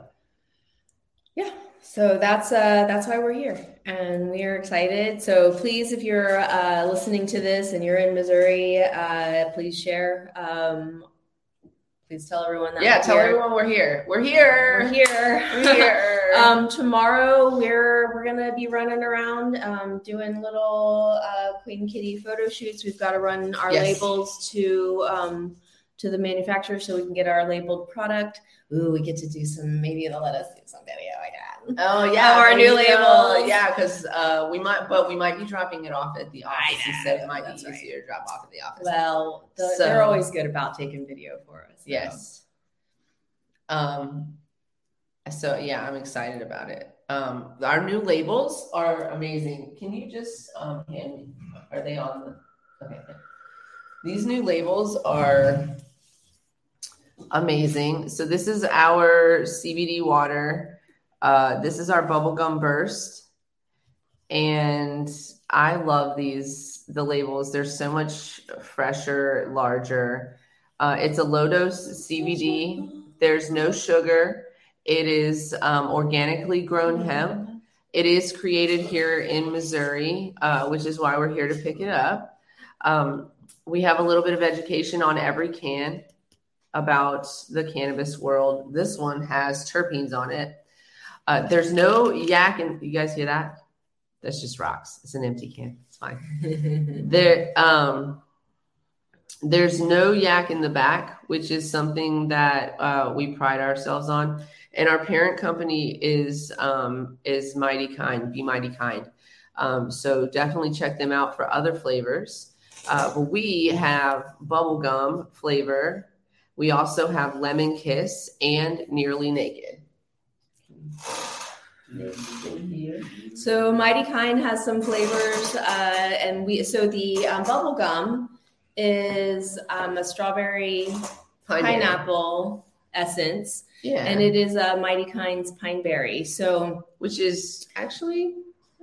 Yeah. So that's uh that's why we're here. And we are excited. So please, if you're uh listening to this and you're in Missouri, uh please share. Um please tell everyone that yeah, we're tell here. everyone we're here. We're here. we're here. We're here. (laughs) um tomorrow we're we're gonna be running around um doing little uh Queen Kitty photo shoots. We've got to run our Yes. labels to um to the manufacturer so we can get our labeled product. Ooh, we get to do some maybe they'll let us do some video again. Oh yeah, Our new labels. yeah, because uh, we might, but we might be dropping it off at the office. He said it might be that's right. easier to drop off at the office. Well, the, So- they're always good about taking video for us. so. yes. Um. So yeah, I'm excited about it. Um, our new labels are amazing. Can you just um hand me? Are they on the? Okay. These new labels are amazing. So this is our CBD water. Uh, this is our bubblegum burst. And I love these, the labels. They're so much fresher, larger. Uh, it's a low dose CBD. There's no sugar. It is um, organically grown hemp. It is created here in Missouri, uh, which is why we're here to pick it up. Um, we have a little bit of education on every can about the cannabis world. This one has terpenes on it. Uh, there's no yak, and you guys hear that? That's just rocks. It's an empty can. It's fine. (laughs) There, um, there's no yak in the back, which is something that uh, we pride ourselves on. And our parent company is um, is Mighty Kind. Be Mighty Kind. Um, so definitely check them out for other flavors. Uh, but we have bubblegum flavor. We also have lemon kiss and nearly naked. So Mighty Kind has some flavors, uh, and we so the um, bubble gum is um, a strawberry pineapple essence, Yeah. and it is a Mighty Kind's pine berry. So which is actually,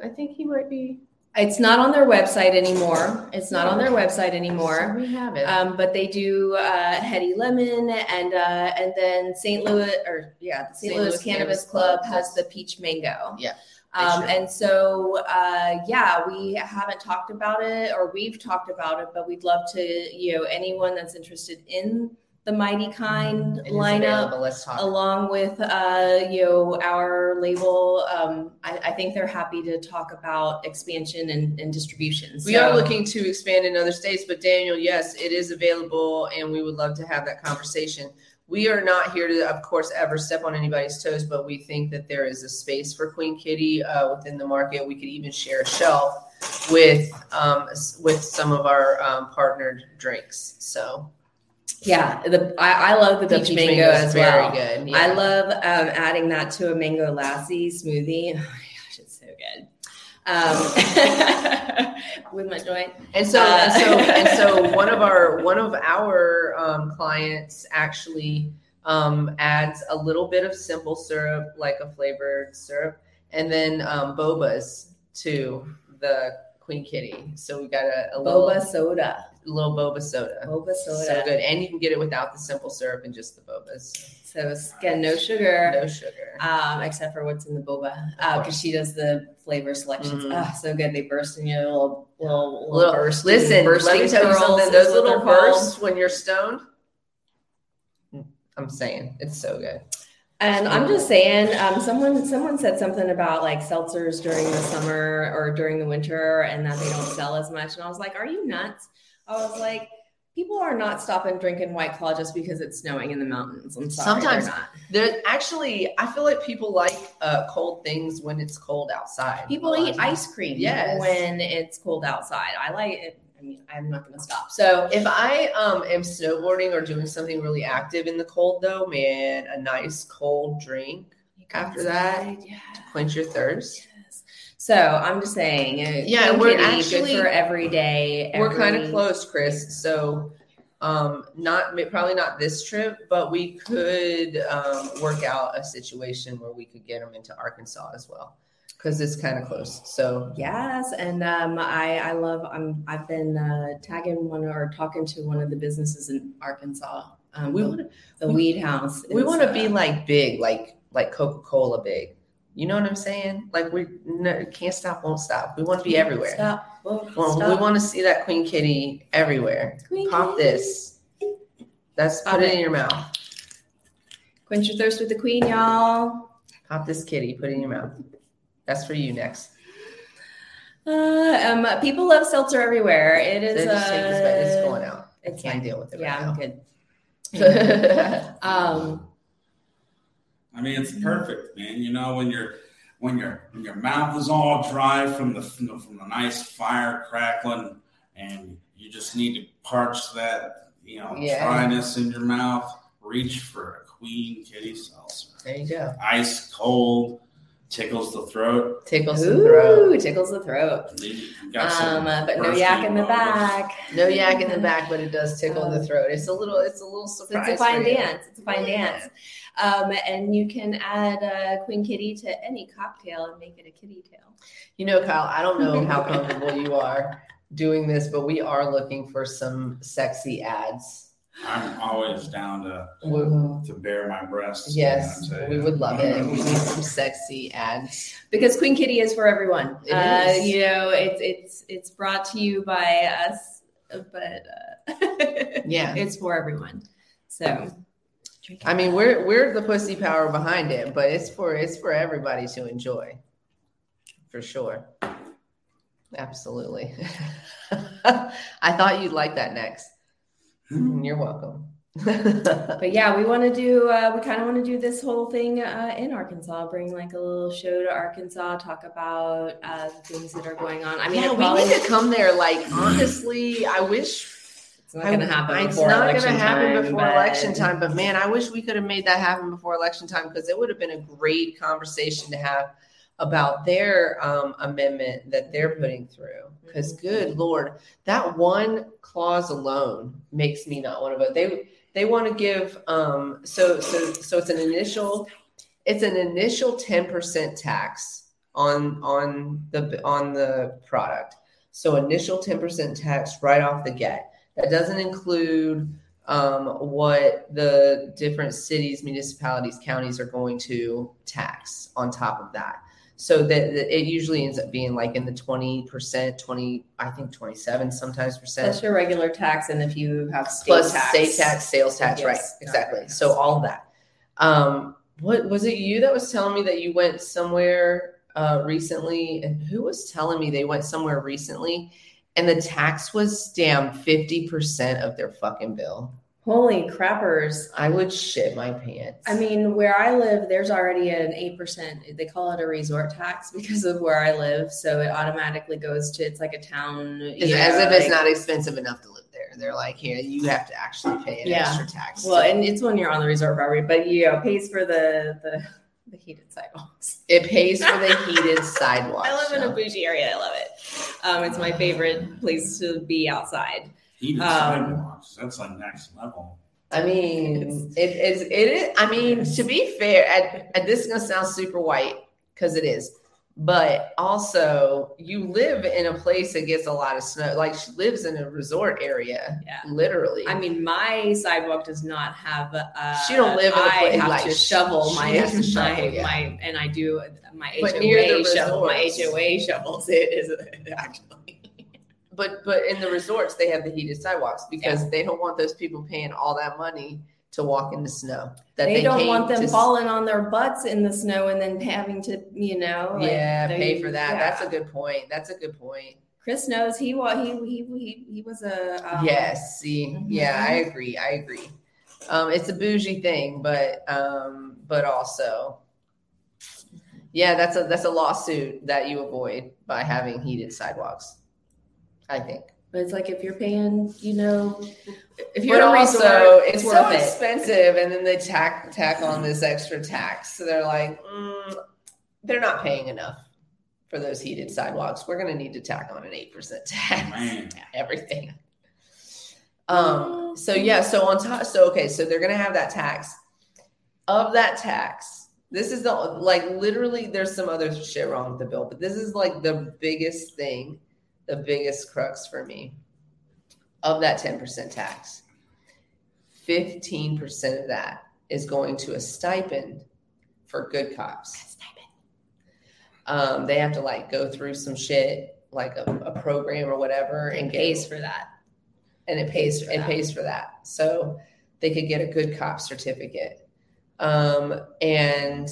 I think he might be. it's not on their website anymore. It's not on their website So anymore. we have it. Um, but they do uh, Hetty Lemon and uh, and then St. Louis or yeah, the St. Louis, Cannabis Club has the peach mango. Yeah, Um, and so uh, yeah, we haven't talked about it or we've talked about it, but we'd love to you know anyone that's interested in the Mighty Kind It is lineup. Let's talk. along with uh, you know our label. Um, I, I think they're happy to talk about expansion and, and distribution. We So- are looking to expand in other states, but Daniel, yes, it is available, and we would love to have that conversation. We are not here to, of course, ever step on anybody's toes, but we think that there is a space for Queen Kitty uh, within the market. We could even share a shelf with um, with some of our um, partnered drinks. So Yeah, the I, I love the, the peach, peach mango, mango as very well. good. I love um, adding that to a mango lassi smoothie. Oh my gosh, it's so good. Um, (laughs) with my joint. And so, Uh, and so, and (laughs) so, one of our one of our um, clients actually um, adds a little bit of simple syrup, like a flavored syrup, and then um, bobas to the Queen Kitty. So we got a, a little Boba soda. Little boba soda. Boba soda. So good, and you can get it without the simple syrup and just the bobas. So again, no sugar. No sugar. um, except for what's in the boba, because she does the flavor selections. Mhm. Ah, so good. They burst in your little little, little, Little, burst. listen, let me tell you something. Those little bursts when you're stoned. I'm saying it's so good. And I'm just saying, um, someone someone said something about like seltzers during the summer or during the winter, and that they don't sell as much. And I was like, "Are you nuts?" I was like, "People are not stopping drinking White Claw just because it's snowing in the mountains." I'm sorry, Sometimes- they're not. There actually, I feel like people like uh, cold things when it's cold outside. People eat ice cream Yes. when it's cold outside. I like it. I mean, I'm not going to stop. So If I um am snowboarding or doing something really active in the cold, though, man, a nice cold drink After that, yeah. quench your thirst. So I'm just saying, uh, Yeah, we're Kitty, actually- good for every day. We're kind of every- close, Chris. So, um, not probably not this trip, but we could um, work out a situation where we could get them into Arkansas as well, because it's kind of close. So, Yes, and um, I I love I'm I've been uh, tagging one or talking to one of the businesses in Arkansas. Um, we the, want the we- Weed House. we want to uh, be like big, like like Coca Cola big. You know what I'm saying? Like we no, can't stop, won't stop. We want to be everywhere. Stop. Whoa, Well, we want to see that Queen Kitty everywhere. Queen Pop Kitty. this. That's Pop put it it. in your mouth. Quench your thirst with the Queen, y'all. Pop this kitty. Put it in your mouth. That's for you next. Uh, um, people love seltzer everywhere. It is. They just take this. It's uh, going out. I can't deal with it Yeah, I'm right good. (laughs) (laughs) Um, I mean, it's perfect, man. You know, when you're when your when your mouth is all dry from the from the, nice fire crackling, and you just need to parch that you know Yeah. dryness in your mouth. Reach for a Queen Kitty seltzer, there you go. ice cold, tickles the throat. Tickles the throat. ooh, tickles the throat. You got some Um, uh, but no bursting yak in the bubbles. back. No yak in the back, but it does tickle the throat. It's a little. It's a little surprise. it's a fine for you. dance. It's a fine Yeah. dance. Um, and you can add uh, Queen Kitty to any cocktail and make it a kitty tail. You know, Kyle. I don't know how comfortable you are doing this, but we are looking for some sexy ads. I'm always down to We- to bare my breasts. yes, man, I we would love it. We need some sexy ads. Because Queen Kitty is for everyone. It uh, is. You know, it's it's it's brought to you by us, but uh, (laughs) Yeah. it's for everyone. So, I mean, we're we're the pussy power behind it, but it's for it's for everybody to enjoy, for sure. Absolutely. (laughs) I thought you'd like that next. You're welcome. (laughs) But yeah, we want to do. Uh, we kind of want to do this whole thing uh, in Arkansas. Bring like a little show to Arkansas. Talk about uh, the things that are going on. I mean, yeah, it we need to come there. Like honestly, I wish it's not going to happen. I- It's not going to happen time, before but- election time. But man, I wish we could have made that happen before election time because it would have been a great conversation to have about their um, amendment that they're putting through. Because good lord, that one clause alone makes me not want to vote. They they want to give um, so so so it's an initial it's an initial ten percent tax on on the on the product. So initial ten percent tax right off the get. That doesn't include um, what the different cities, municipalities, counties are going to tax on top of that. So that, that it usually ends up being like in the twenty percent, twenty, I think twenty-seven sometimes percent Plus your regular tax, and if you have state plus tax, state tax, sales tax, Yes, right? Exactly. tax. So all of that. Um, what was it? You that was telling me that you went somewhere uh, recently, and who was telling me they went somewhere recently, and the tax was damn fifty percent of their fucking bill. Holy crappers! I would shit my pants. I mean, where I live, there's already an eight percent. They call it a resort tax (laughs) because of where I live, so it automatically goes to. It's like a town. As know, if it's not expensive enough to live there. They're like, here, you have to actually pay an Yeah. extra tax. Well, and it's when you're on the resort property, but you know, pays for the the, the heated sidewalks. (laughs) it pays for the (laughs) heated sidewalks. I live in a bougie area. I love it. Um, it's my favorite place to be outside. Heated Um, sidewalks. That's like next level. I mean, it is. It is. I mean, to be fair, and, and this is gonna sound super white because it is, but also you live in a place that gets a lot of snow. Like she lives in a resort area, Yeah. literally. I mean, my sidewalk does not have. Uh, She don't live in a I place have like to shovel my has to my, yeah. my, and I do my But HOA shovel. My resorts. HOA shovels it is (laughs) actually. But but in the resorts they have the heated sidewalks because they don't want those people paying all that money to walk in the snow. That They, don't want them to- falling on their butts in the snow and then having to, you know. like, Yeah, they- pay for that. yeah. That's a good point. That's a good point. Chris knows he wa he he he he was a um, yes. See. Mhm. Yeah, I agree. I agree. Um, it's a bougie thing, but um, but also, yeah, that's a that's a lawsuit that you avoid by having heated sidewalks. I think. But it's like if you're paying, you know, if you're But at a also, resort, it's, it's so worth it. expensive, and then they tack tack on this extra tax. So they're like, mm, they're not paying enough for those heated sidewalks. We're going to need to tack on an eight percent tax. Man. Everything. Um. So yeah. So on top. So okay. So they're going to have that tax. Of that tax, this is the like literally. There's some other shit wrong with the bill, but this is like the biggest thing, the biggest crux for me. Of that ten percent tax, 15% of that is going to a stipend for good cops. Um, they have to like go through some shit, like a, a program or whatever, and get pays for that. and it pays for it that. pays for that. So they could get a good cop certificate. Um, and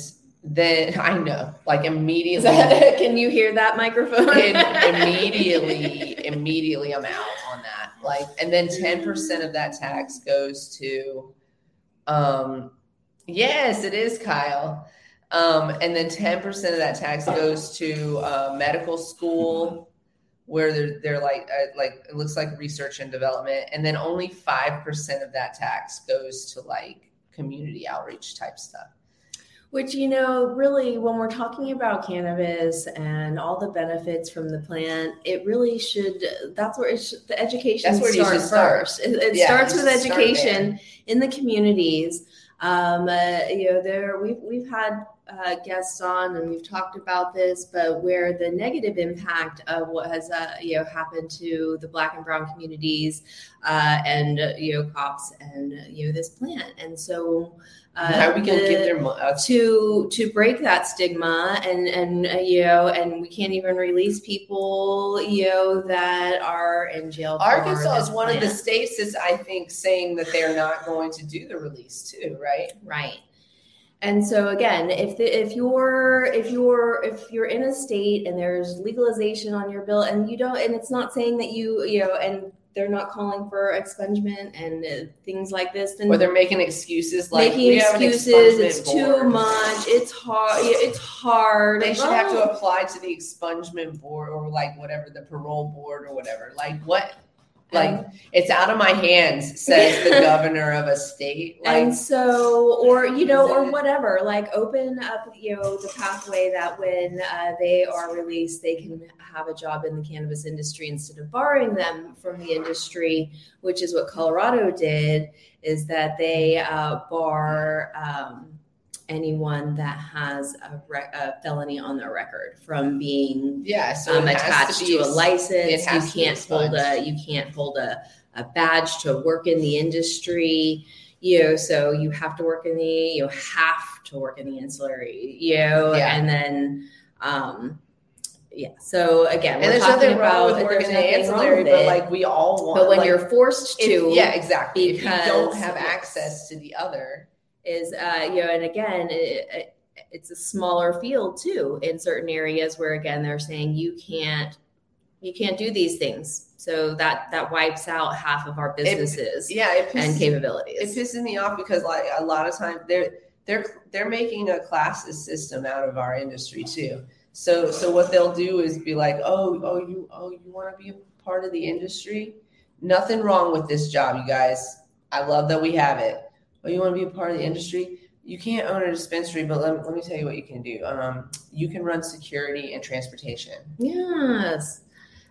then I know, like immediately, that, (laughs) can you hear that microphone? (laughs) immediately, immediately I'm out on that. Like, and then 10% of that tax goes to, um, yes, it is Kyle. Um, and then 10% of that tax goes to, uh, medical school where they're, they're like, uh, like, it looks like research and development. And then only 5% of that tax goes to like community outreach type stuff. Which, you know, really, when we're talking about cannabis and all the benefits from the plant, it really should, that's where it should, the education That's where starts start. first. It, it Yeah, starts with education in the communities. Um, uh, you know, there, we've, we've had uh, guests on and we've talked about this, but where the negative impact of what has, uh, you know, happened to the black and brown communities uh, and, uh, you know, cops and, uh, you know, this plant. And so, uh, How are we going to give their, mo- uh, to to break that stigma and and uh, you know and we can't even release people you know that are in jail Arkansas is one of the states that's I think saying that they're not going to do the release too, right? right and so again if the if you're if you're if you're in a state and there's legalization on your bill and you don't and it's not saying that you you know and they're not calling for expungement and uh, things like this then Or they're making excuses like making we have an excuses it's expungement too much it's hard it's hard They should have to apply to the expungement board or like whatever the parole board or whatever. Like what? Like it's out of my hands, says the (laughs) governor of a state. Like and so or you know or whatever like open up you know the pathway that when uh, they are released they can have a job in the cannabis industry instead of barring them from the industry which is what colorado did is that they uh, bar um, anyone that has a, re- a felony on their record from being yeah, so um, attached to, to, a license. You can't hold a you can't hold a, a badge to work in the industry. You know, so you have to work in the you have to work in the ancillary. You know, Yeah. and then um, yeah. So again, And there's nothing wrong with working in ancillary, but like we all want. but when like, you're forced if- to, yeah, exactly. If you don't have access to the other, is uh, you know, and again, it, it, it's a smaller field too in certain areas where again they're saying you can't you can't do these things, so that that wipes out half of our businesses yeah, it and pisses, capabilities. it pisses me off because like a lot of times they're they're they're making a classes system out of our industry too. So so what they'll do is be like, oh oh you oh you want to be a part of the industry? Nothing wrong with this job, you guys. I love that we have it. Oh, you want to be a part of the industry? You can't own a dispensary, but let, let me tell you what you can do. Um, you can run security and transportation. yes.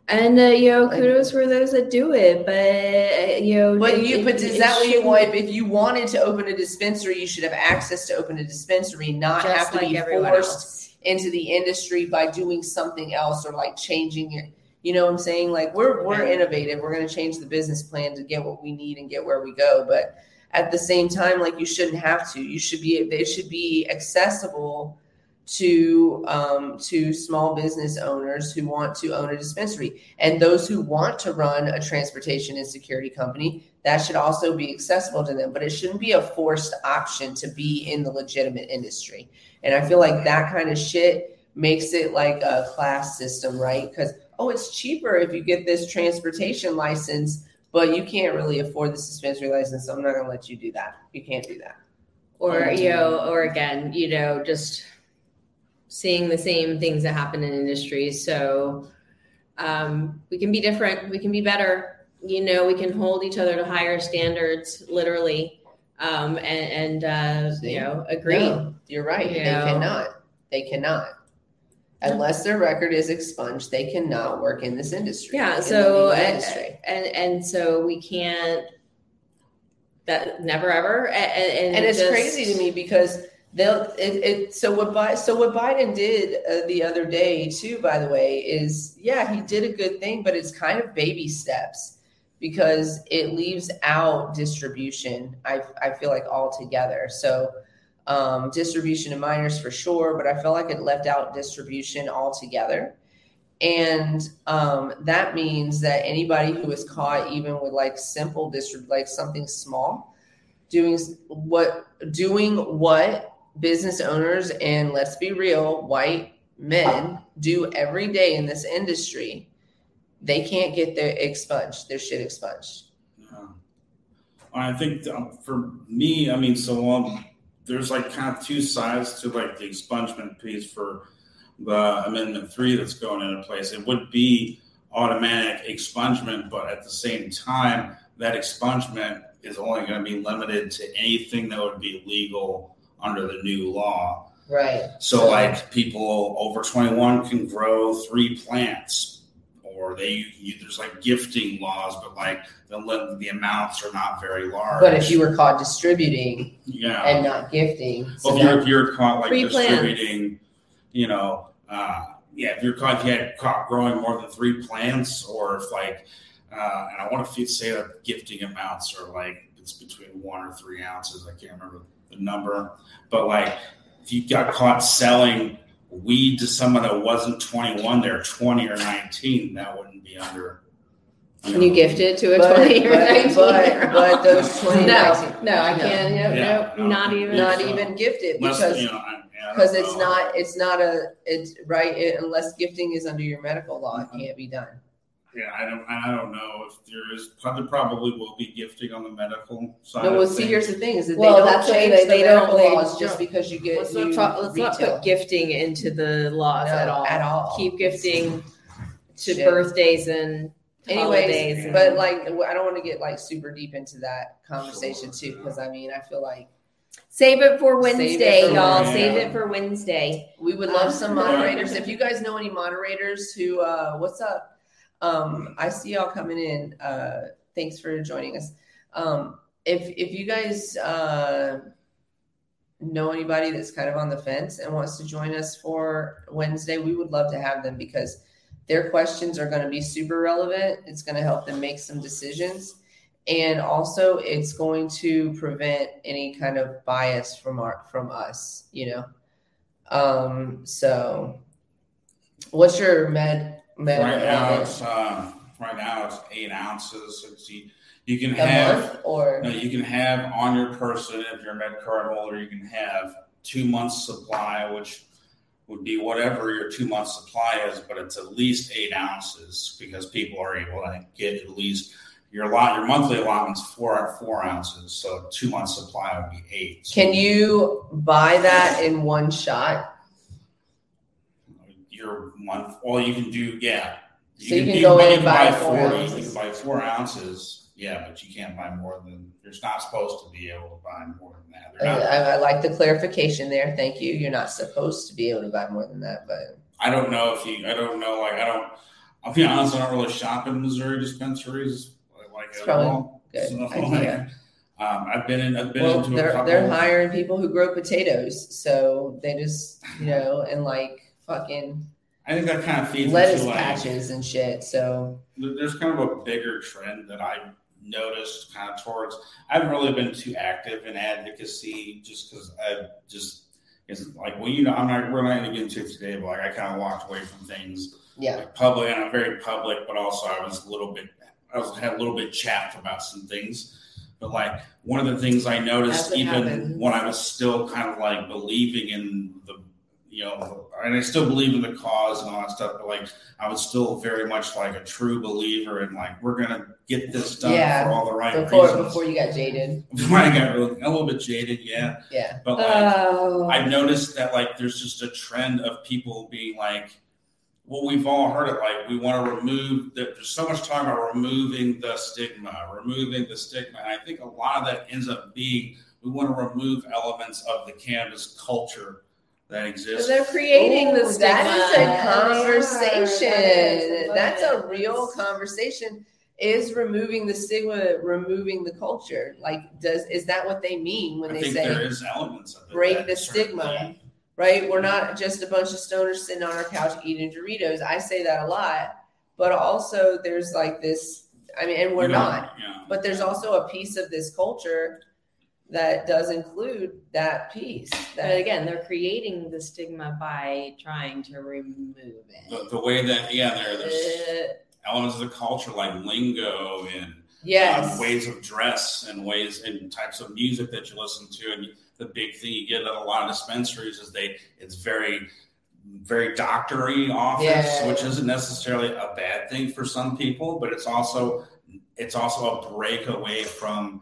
And uh, you know, Like- kudos for those that do it, but uh, you know, But it- you, but is that what you want? If you wanted to open a dispensary, you should have access to open a dispensary, not have to like be forced else. into the industry by doing something else or like changing it. You know what I'm saying? Like we're we're innovative. We're going to change the business plan to get what we need and get where we go. But at the same time, like you shouldn't have to. You should be. They should be accessible to um, to small business owners who want to own a dispensary and those who want to run a transportation and security company. That should also be accessible to them, but it shouldn't be a forced option to be in the legitimate industry. And I feel like that kind of shit makes it like a class system, right? Because oh, it's cheaper if you get this transportation license, but you can't really afford the dispensary license, so I'm not going to let you do that. You can't do that. or you know or again you know just seeing the same things that happen in industries so um, we can be different we can be better you know we can hold each other to higher standards literally um, and, and uh, you know agree No, you're right. They Yeah. cannot. They cannot. Unless their record is expunged, they cannot work in this industry. yeah so and, industry. and and so we can't that never ever and, and, and it's just- crazy to me because they'll it, it so what Bi- so what Biden did uh, the other day too by the way is yeah he did a good thing but it's kind of baby steps because it leaves out distribution I I feel like altogether so um, distribution to minors for sure but I felt like it left out distribution altogether and um, that means that anybody who is caught even with like simple distrib like something small doing what doing what business owners and let's be real white men do every day in this industry they can't get their expunged their shit expunged Yeah. I think um, for me, I mean, so um, there's like kind of two sides to like the expungement piece for the Amendment Three that's going into place. It would be automatic expungement, but at the same time, that expungement is only going to be limited to anything that would be legal under the new law. right So, like people over 21 can grow three plants, or they you, there's like gifting laws, but like the the amounts are not very large. but if you were caught distributing yeah, and not gifting so well, if you're, if you're caught like Free plants. distributing, you know, uh, yeah, if you're caught, if you had caught growing more than three plants, or if like, uh, and I want to say that gifting amounts are like it's between one or three ounces. I can't remember the number, but like if you got caught selling weed to someone that wasn't 21, they're 20 or 19, that wouldn't be under. Can you gift it to a But- 20 or but- 19 but- but those (laughs) 20 no, no, I can't. No, Yeah, no, no. not even. not so- even gifted Unless, because you know, I, I because it's know. not it's not a it's right it, unless gifting is under your medical law it can't be done Yeah, I don't. I don't know if there is. There probably will be gifting on the medical side. No, of well, see, things. here's the thing: is that Well, they don't that's change they- the they don't- medical laws just because you get Let's new not, talk, let's not put gifting into the laws No, at all. At all. Keep gifting to Shit. birthdays and holidays. Anyways, and- but like, I don't want to get like super deep into that conversation too, because I mean, I feel like save it for Save it Wednesday, for y'all. Wednesday. Save it for Wednesday. we would love Um, some (laughs) moderators. If you guys know any moderators who, uh, what's up? Um, I see y'all coming in. Uh, thanks for joining us. Um, if if you guys uh, know anybody that's kind of on the fence and wants to join us for Wednesday, we would love to have them because their questions are going to be super relevant. It's going to help them make some decisions. And also it's going to prevent any kind of bias from our from us, you know. Um, so what's your med right now allowance? it's uh, right now it's eight ounces. It's, you, you can a have or no, you can have on your person if you're a med card holder. You can have two months supply, which would be whatever your two month supply is, but it's at least eight ounces because people are able to get at least your lot your monthly allotment's four four ounces, so two month supply would be eight. Can you buy that in one shot? Your month. All you can do, yeah. So you can go in and buy buy four ounces. You can buy four ounces. Yeah, but you can't buy more than. You're not supposed to be able to buy more than that. I, I, like the clarification there. Thank you. You're not supposed to be able to buy more than that, but I don't know if you. I don't know. Like I don't. I'll be honest. I don't really shop in Missouri dispensaries like It's at probably all. good So, idea. Um, I've been in. I've been Well, into they're they're hiring people who grow potatoes, so they just you know and like fucking I think that kind of feeds lettuce into like patches and shit. So there's kind of a bigger trend that I noticed kind of towards. I haven't really been too active in advocacy just because I just is like well you know I'm not we're not going to get into it today, but like I kind of walked away from things yeah, like public and I'm very public, but also I was a little bit I was had a little bit chapped about some things. But like one of the things I noticed even happens. when I was still kind of like believing in the you know and I still believe in the cause and all that stuff, but like I was still very much like a true believer in like we're gonna get this done Yeah. for all the right before reasons. before you got jaded. (laughs) Before I got really, a little bit jaded, yeah. Yeah, But like Oh, I've noticed that like there's just a trend of people being like, well, we've all heard it. Like we want to remove. There's so much talk about removing the stigma, removing the stigma. And I think a lot of that ends up being we want to remove elements of the cannabis culture that so exists. they're creating the oh, stigma. That is a conversation. That is. That's a real conversation. Is removing the stigma, removing the culture? Like, does is that what they mean when I they think say there is elements of it. break the certainly- stigma? right? We're not just a bunch of stoners sitting on our couch eating Doritos. I say that a lot, but also there's like this. I mean, and we're you know, not. Yeah. But there's also a piece of this culture that does include that piece. but That again, they're creating the stigma by trying to remove it. The, the way that yeah, there there's Uh, elements of the culture like lingo and yes, um, ways of dress and ways and types of music that you listen to. And the big thing you get at a lot of dispensaries is they it's very very doctory office, Yeah. which isn't necessarily a bad thing for some people, but it's also it's also a break away from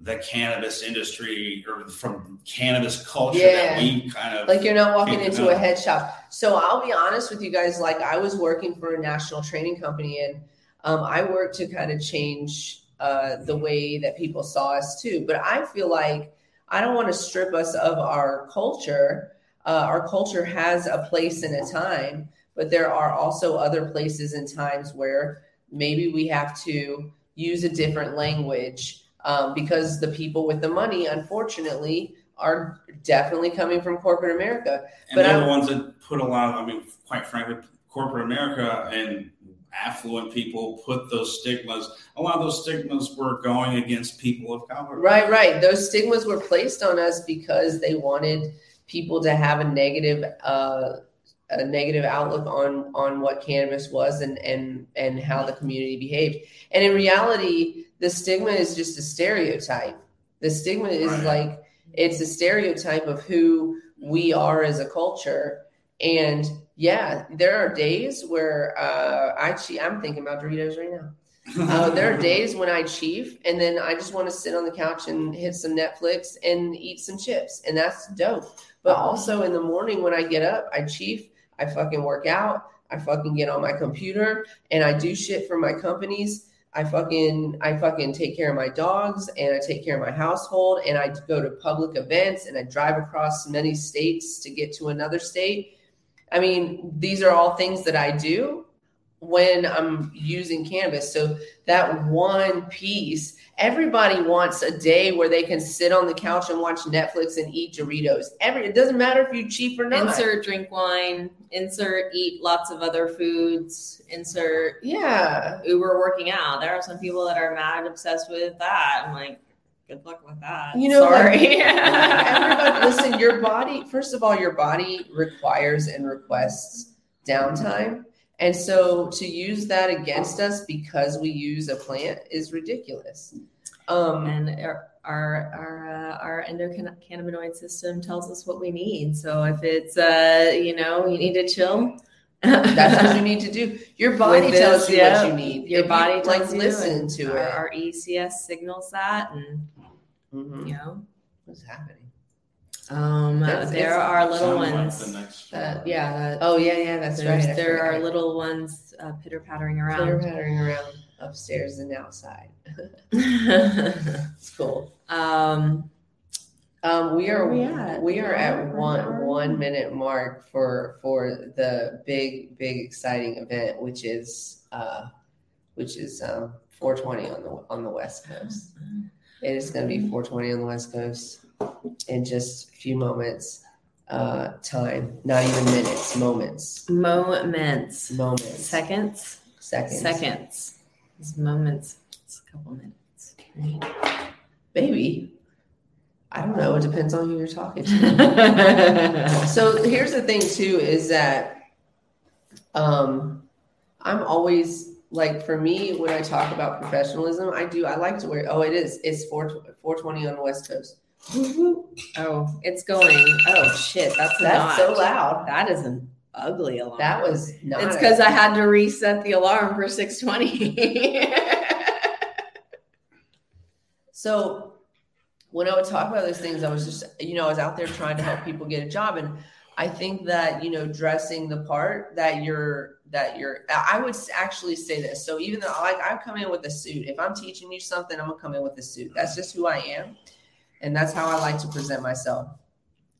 the cannabis industry or from cannabis culture Yeah. that we kind of like you're not walking into deny. a head shop. So I'll be honest with you guys. Like I was working for a national training company, and um, I worked to kind of change uh, the way that people saw us too. But I feel like I don't want to strip us of our culture. Uh, our culture has a place and a time, but there are also other places and times where maybe we have to use a different language um, because the people with the money, unfortunately, are definitely coming from corporate America. And But they're I- the ones that put a lot of, I mean, quite frankly, corporate America and affluent people put those stigmas. A lot of those stigmas were going against people of color. Right, right. Those stigmas were placed on us because they wanted people to have a negative, uh, a negative outlook on on what cannabis was and and and how the community behaved. And in reality, the stigma is just a stereotype. The stigma is Right. like it's a stereotype of who we are as a culture. And yeah, there are days where uh, I che- I'm thinking about Doritos right now. (laughs) Uh, there are days when I chief, and then I just want to sit on the couch and hit some Netflix and eat some chips, and that's dope. But also in the morning when I get up, I chief, I fucking work out, I fucking get on my computer, and I do shit for my companies. I fucking I fucking take care of my dogs and I take care of my household and I go to public events and I drive across many states to get to another state. I mean, these are all things that I do when I'm using cannabis. So that one piece, everybody wants a day where they can sit on the couch and watch Netflix and eat Doritos. Every it doesn't matter if you cheap or not. insert drink wine, insert eat lots of other foods, insert Yeah. Uber working out. There are some people that are mad obsessed with that. I'm like, good luck with that. You know, like- sorry. Everybody, (laughs) listen, your body, first of all, your body requires and requests downtime. And so to use that against us because we use a plant is ridiculous. Um, and our our our, uh, our endocannabinoid system tells us what we need. So if it's uh you know you need to chill, that's what you need to do. Your (laughs) body this, tells you yeah, what you need. Your If you, body like you, listen to our, it. Our ECS signals that, and Mhm. you know, What's happening? Um, That's- there are little Sounds like ones. the next- that, yeah, that, Oh yeah, yeah, that's there's- right. I there are forgot. little ones uh, pitter pattering around. Pitter pattering around upstairs and outside. (laughs) It's cool. um, Um, we are Where we at? we are at hour? one An hour? one minute mark for for the big big exciting event, which is uh, which is um, 420 on the on the west coast. It is going to be 420 on the West Coast in just a few moments. Uh, time, not even minutes, moments, Moments. moments, Seconds. seconds. Seconds. It's moments. It's a couple minutes. Baby, I don't know. It depends on who you're talking to. (laughs) so here's the thing too is that um i'm always like for me when i talk about professionalism i do i like to wear oh it is it's 4 420 on the west coast Mm-hmm. oh, it's going. Oh shit, that's that's not. so loud That is an ugly alarm. that was not It's because I had to reset the alarm for six twenty. (laughs) so when i would talk about those things i was just you know i was out there trying to help people get a job and i think that you know dressing the part that you're that you're i would actually say this so even though like i come in with a suit if i'm teaching you something i'm gonna come in with a suit that's just who i am and that's how i like to present myself.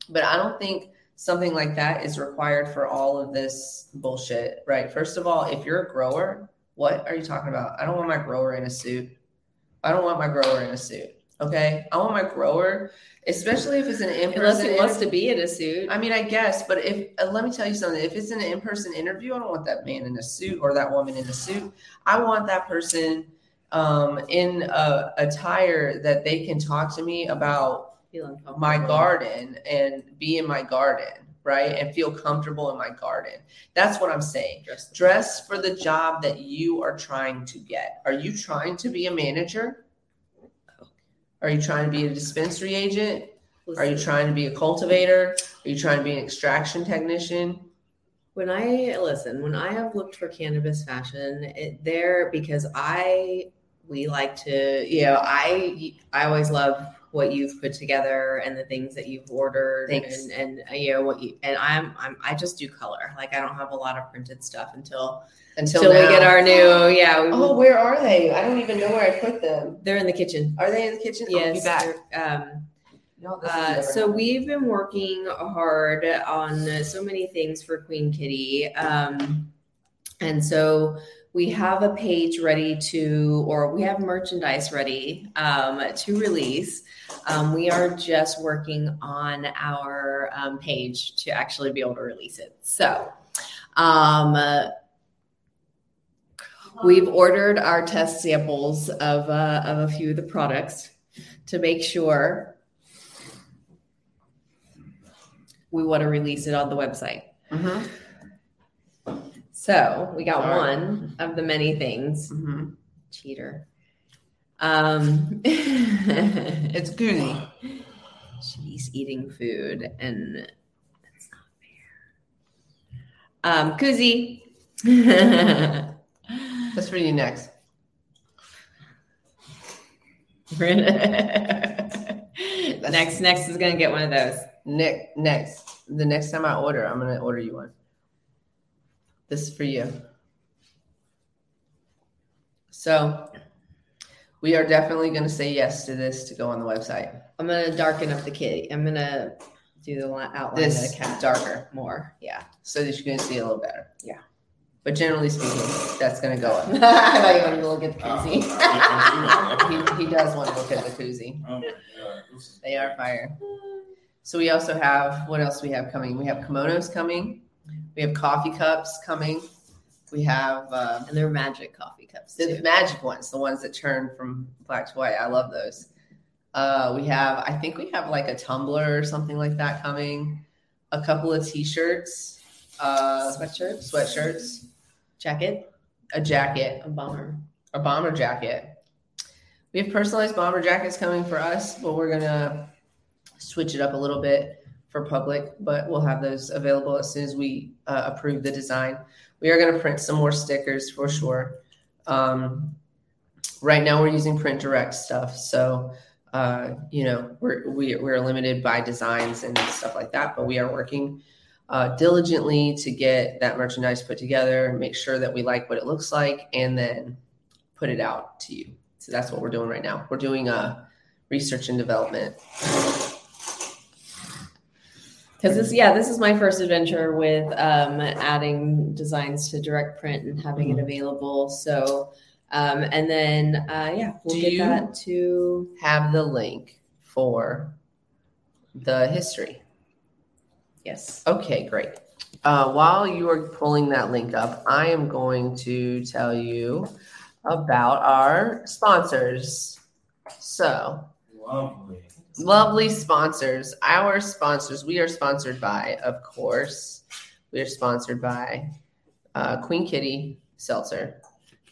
But i don't think something like that is required for all of this bullshit right? First of all if you're a grower what are you talking about? I don't want my grower in a suit. I don't want my grower in a suit okay? I want my grower especially if it's an in-person Unless he wants to be in a suit. I mean, I guess, but if uh, let me tell you something, if it's an in-person interview, I don't want that man in a suit or that woman in a suit. I want that person um, in a attire that they can talk to me about my garden and be in my garden, right, and feel comfortable in my garden. That's what I'm saying. Dress. Dress for the job that you are trying to get. Are you trying to be a manager? Are you trying to be a dispensary agent? Are you trying to be a cultivator? Are you trying to be an extraction technician? When I listen, when I have looked for cannabis fashion, it, there because I we like to, you know, I I always love what you've put together and the things that you've ordered Thanks. and and uh, you know what you and I'm I'm I just do color. Like I don't have a lot of printed stuff until Until, until we get our new yeah. We, Oh, where are they? I don't even know where I put them. they're in the kitchen. Are they in the kitchen? Yes. I'll be back. Um, No, Uh, so happened. we've been working hard on so many things for Queen Kitty. Um, and so we have a page ready to, or we have merchandise ready um, to release. Um, we are just working on our um, page to actually be able to release it. So um, we've ordered our test samples of, uh, of a few of the products to make sure we want to release it on the website. Mhm, So we got right. one of the many things. mhm. Cheater. Um, (laughs) It's goody. she's eating food and that's not fair. Um, Koozie. (laughs) That's for you next. (laughs) next, next is gonna get one of those. Nick, next. The next time I order, I'm gonna order you one. This is for you. So we are definitely gonna say yes to this to go on the website. I'm gonna darken up the kitty. I'm gonna do the li- outline This of the cat darker. more. Yeah. So that you can see a little better. Yeah. But generally speaking, that's gonna go up. (laughs) I thought you wanted to look at the koozie. (laughs) he, he does want to look at the koozie. Oh my God, this is- They are fire. So we also have what else we have coming? We have kimonos coming. We have coffee cups coming. We have uh, and they're magic coffee cups the too. magic ones, the ones that turn from black to white. I love those. Uh, we have, I think we have like a tumbler or something like that coming. A couple of t-shirts, uh, Sweatshirts, sweatshirts, jacket, a jacket, a bomber. a bomber jacket. We have personalized bomber jackets coming for us, but we're gonna switch it up a little bit for public. But we'll have those available as soon as we uh, approve the design. We are gonna print some more stickers for sure. Um, right now, we're using print direct stuff, so uh, you know we're we, we're limited by designs and stuff like that. But we are working uh, diligently to get that merchandise put together, make sure that we like what it looks like, and then put it out to you. So that's what we're doing right now. We're doing uh, research and development. Because this, yeah, this is my first adventure with um, adding designs to direct print and having it available. So Um, and then, uh, yeah, we'll Do get you- that to. Have the link for the history. Yes. Okay, great. Uh, while you are pulling that link up, I am going to tell you about our sponsors. So, Lovely. Lovely sponsors. Our sponsors, we are sponsored by, of course, we are sponsored by uh, Queen Kitty Seltzer.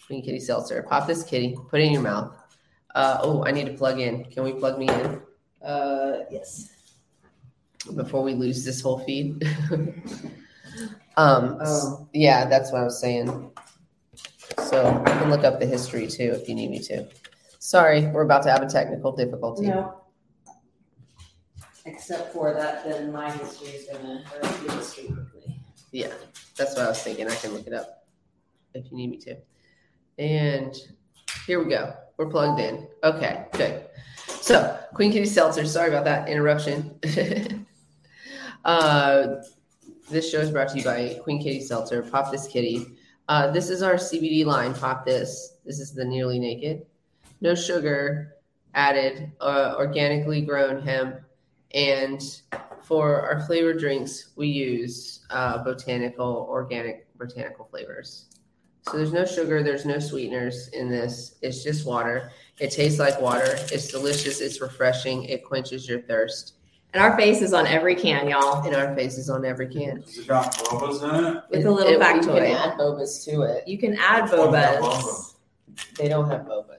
Queen Kitty Seltzer. Pop this kitty, put it in your mouth. Uh, oh, I need to plug in. Can we plug me in Uh, yes. before we lose this whole feed? (laughs) um, Oh. yeah, that's what I was saying. So I can look up the history too if you need me to. Sorry, we're about to have a technical difficulty. No. Except for that, then my history is gonna erase your history quickly. Yeah, that's what I was thinking. I can look it up if you need me to. And here we go. We're plugged in. Okay, good. So, Queen Kitty Seltzer, sorry about that interruption. (laughs) uh, this show is brought to you by Queen Kitty Seltzer. Pop this kitty. Uh, this is our CBD line. Pop this. This is the Nearly Naked. No sugar added, uh, organically grown hemp. And for our flavored drinks, we use uh, botanical, organic botanical flavors. So there's no sugar, there's no sweeteners in this. It's just water. It tastes like water. It's delicious. It's refreshing. It quenches your thirst. And our face is on every can, y'all. And our faces on every can. Has it got bobas in it? With a little It- factoid. You can add bobas to it. You can add What bobas. They don't have bobas.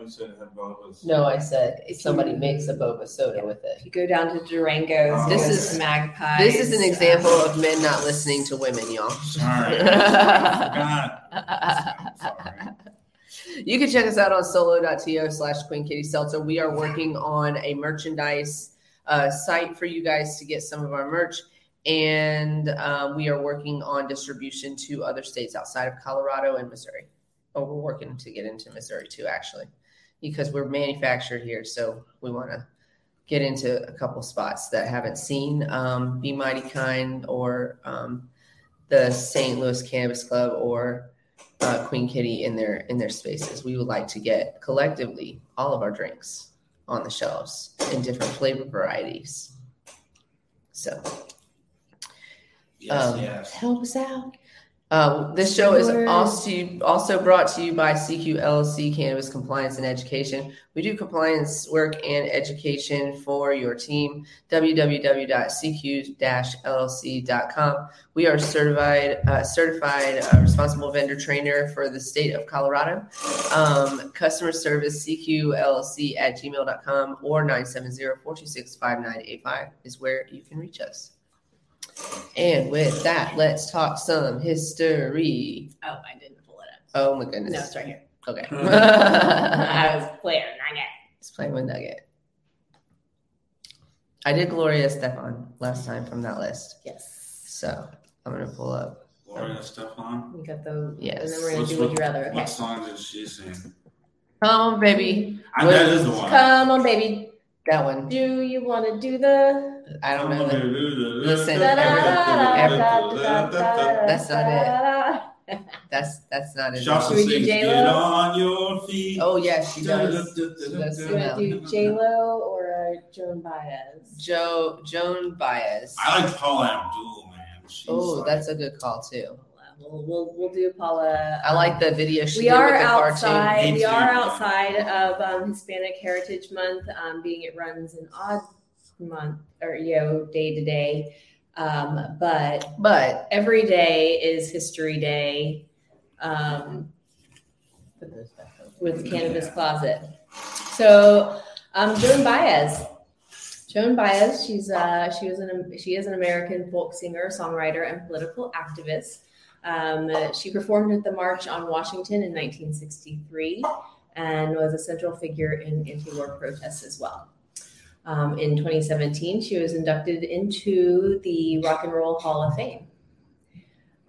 You said it had bobas. No, I said If somebody makes a boba soda with it. You go down to Durango's, Oh. this This is Magpie. This is an example of men not listening to women, y'all. Sorry. (laughs) I. Sorry. You can check us out on solo.to slash Queen Kitty Seltzer. We are working on a merchandise uh, site for you guys to get some of our merch. And um, we are working on distribution to other states outside of Colorado and Missouri. Oh, we're working to get into Missouri too, actually, because we're manufactured here. So we want to get into a couple spots that haven't seen um, Be Mighty Kind or um, the St. Louis Cannabis Club or uh, Queen Kitty in their in their spaces. We would like to get collectively all of our drinks on the shelves in different flavor varieties. So Yes, Um, yes. Help us out. Um, this show is also also brought to you by CQ LLC Cannabis Compliance and Education. We do compliance work and education for your team. www.cq-llc.com. We are certified uh, certified uh, responsible vendor trainer for the state of Colorado. Um, customer service cqllc at gmail.com or 970-426-5985 is where you can reach us. And with that, let's talk some history. Oh, I didn't pull it up. Oh my goodness. No, it's right here. Okay. (laughs) (laughs) I was playing. Nugget. Let's play with Nugget. I did Gloria Estefan last time from that list. Yes. So I'm going to pull up. Gloria Estefan. We got the. Yes. And then we're gonna What's do what- Would You Rather. Okay. What song did she sing? Come on, baby. I, that is the one. Come on, baby. That one. Do you want to do the? I don't know. The, Listen, That's That's not it. that's that's not it. She also Should we do J-Lo? On your feet. Oh yes, she does. Do you do J Lo or Joan Baez? Joe Joan Baez. I like Paula Abdul, man. She's Oh, like- that's a good call too. We'll, we'll, we'll do Paula. I like the video she We did are with the outside. Me We are outside of um, Hispanic Heritage Month, um, being it runs an odd month or you know day to day, um, but. But every day is History Day um, with Cannabis Closet. So um, Joan Baez, Joan Baez, she's uh, she was an she is an American folk singer, songwriter, and political activist. Um, she performed at the March on Washington in 1963 and was a central figure in anti-war protests as well. Um, in 2017, she was inducted into the Rock and Roll Hall of Fame.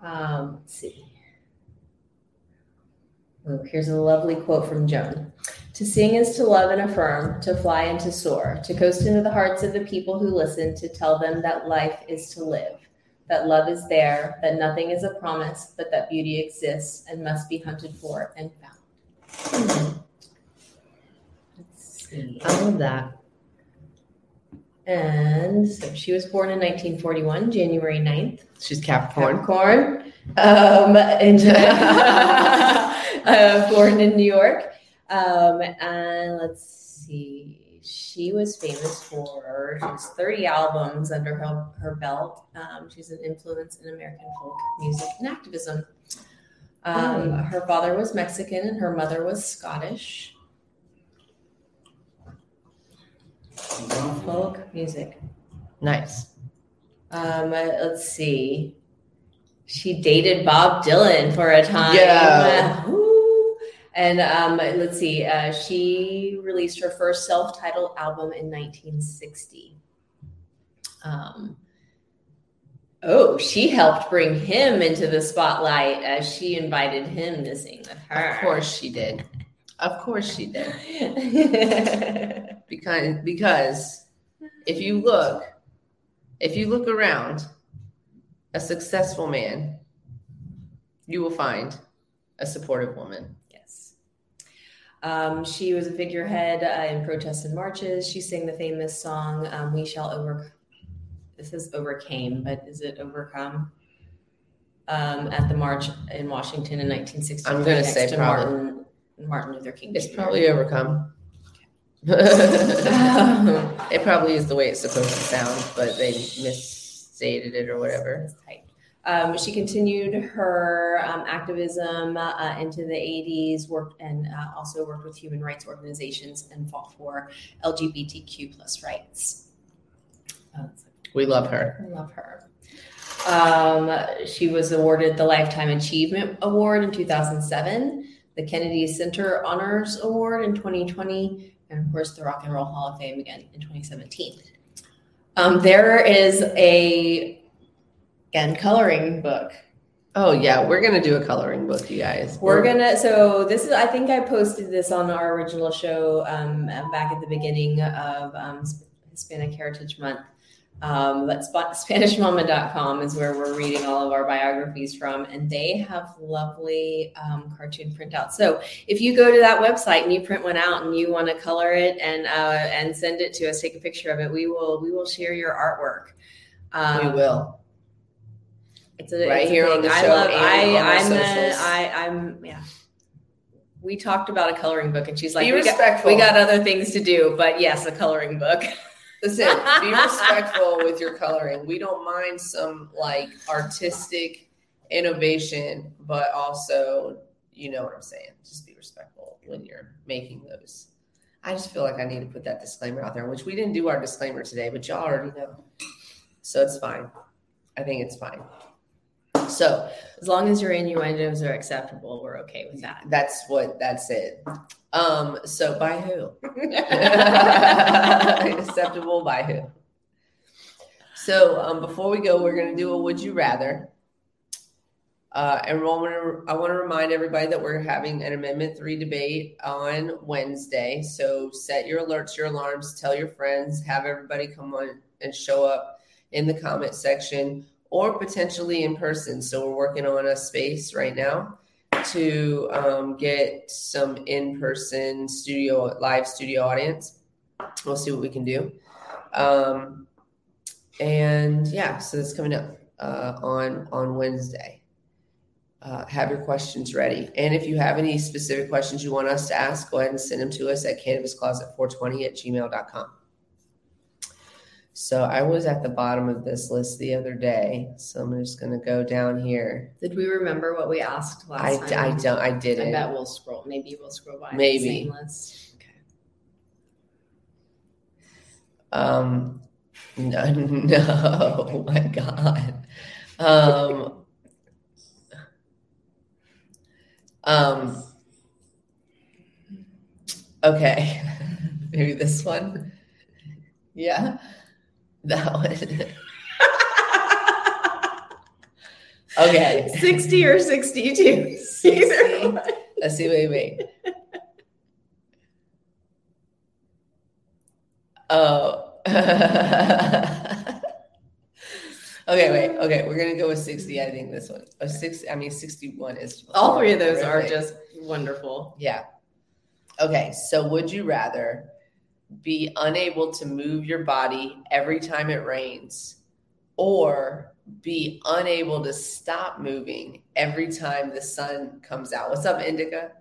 Um, let's see. Oh, here's a lovely quote from Joan. To sing is to love and affirm, to fly and to soar, to coast into the hearts of the people who listen, to tell them that life is to live, that love is there, that nothing is a promise, but that beauty exists and must be hunted for and found. Let's see. I love that. And so she was born in 1941, January 9th. She's Capricorn. Capricorn. Um, and (laughs) uh, born in New York. Um, and let's see. She was famous for she has 30 albums under her, her belt. Um, she's an influence in American folk music and activism. Um, Her father was Mexican and her mother was Scottish. Folk music. Nice. Um, uh, let's see. She dated Bob Dylan for a time. Yeah. (laughs) Uh. And um, let's see. Uh, she released her first self-titled album in 1960. Um, oh, she helped bring him into the spotlight as she invited him to sing with her. Of course she did. Of course she did. (laughs) Because because if you look, if you look around, a successful man, you will find a supportive woman. Um, she was a figurehead uh, in protests and marches. She sang the famous song um, "We Shall Over." This is overcame, but is it overcome? Um, at the march in Washington in 1963, I'm say to probably. Martin Martin Luther King. It's Jr. probably overcome. (laughs) it probably is the way it's supposed to sound, but they misstated it or whatever. It's tight. Um, she continued her um, activism uh, into the 80s, worked and uh, also worked with human rights organizations and fought for LGBTQ plus rights. We love her. I love her. Um, she was awarded the Lifetime Achievement Award in 2007, the Kennedy Center Honors Award in 2020, and of course the Rock and Roll Hall of Fame again in 2017. Um, there is a again coloring book. Oh yeah, we're gonna do a coloring book, you guys. We're gonna. So this is. I think I posted this on our original show um, back at the beginning of um, Hispanic Heritage Month. Um, but Sp- SpanishMama.com is where we're reading all of our biographies from, and they have lovely um, cartoon printouts. So if you go to that website and you print one out and you want to color it and uh, and send it to us, take a picture of it. We will we will share your artwork. Um, we will. It's a, Right it's here on the I show love. I I'm A. I, I'm. Yeah. We talked about a coloring book, and she's like, Be we got, respectful. we got other things to do, but yes, a coloring book. (laughs) Listen, be respectful with your coloring. We don't mind some like artistic innovation, but also, you know what I'm saying. Just be respectful when you're making those. I just feel like I need to put that disclaimer out there, which we didn't do our disclaimer today, but y'all already know. So it's fine. I think it's fine. So As long as your innuendos are acceptable, we're okay with that. that's what that's it. Um, so by who? (laughs) (laughs) Acceptable by who? So um, before we go, we're going to do a would you rather. Uh, and I I want to remind everybody that we're having an Amendment Three debate on Wednesday. So set your alerts, your alarms, tell your friends, have everybody come on and show up in the comment section or potentially in person. So we're working on a space right now to um, get some in-person studio live studio audience. We'll see what we can do. Um, and yeah, so that's coming up uh, on on Wednesday. Uh, have your questions ready, and if you have any specific questions you want us to ask, go ahead and send them to us at cannabiscloset420 at gmail.com. So I was at the bottom of this list the other day, so I'm just going to go down here. Did we remember what we asked last I, time? I don't I I didn't. bet we'll scroll. Maybe we'll scroll by. the Maybe. same list. Okay. Um, no, (laughs) no, oh my God. Um, um, okay, (laughs) maybe this one. Yeah, that (laughs) one. Okay, 60 or 62. 60. Either let's see. Wait, wait. Oh. (laughs) okay, wait. Okay, we're gonna go with sixty. I think this one. Oh, six. I mean, sixty-one is All three of those are just wonderful. Yeah. Okay, so would you rather be unable to move your body every time it rains or be unable to stop moving every time the sun comes out? What's up, Indica?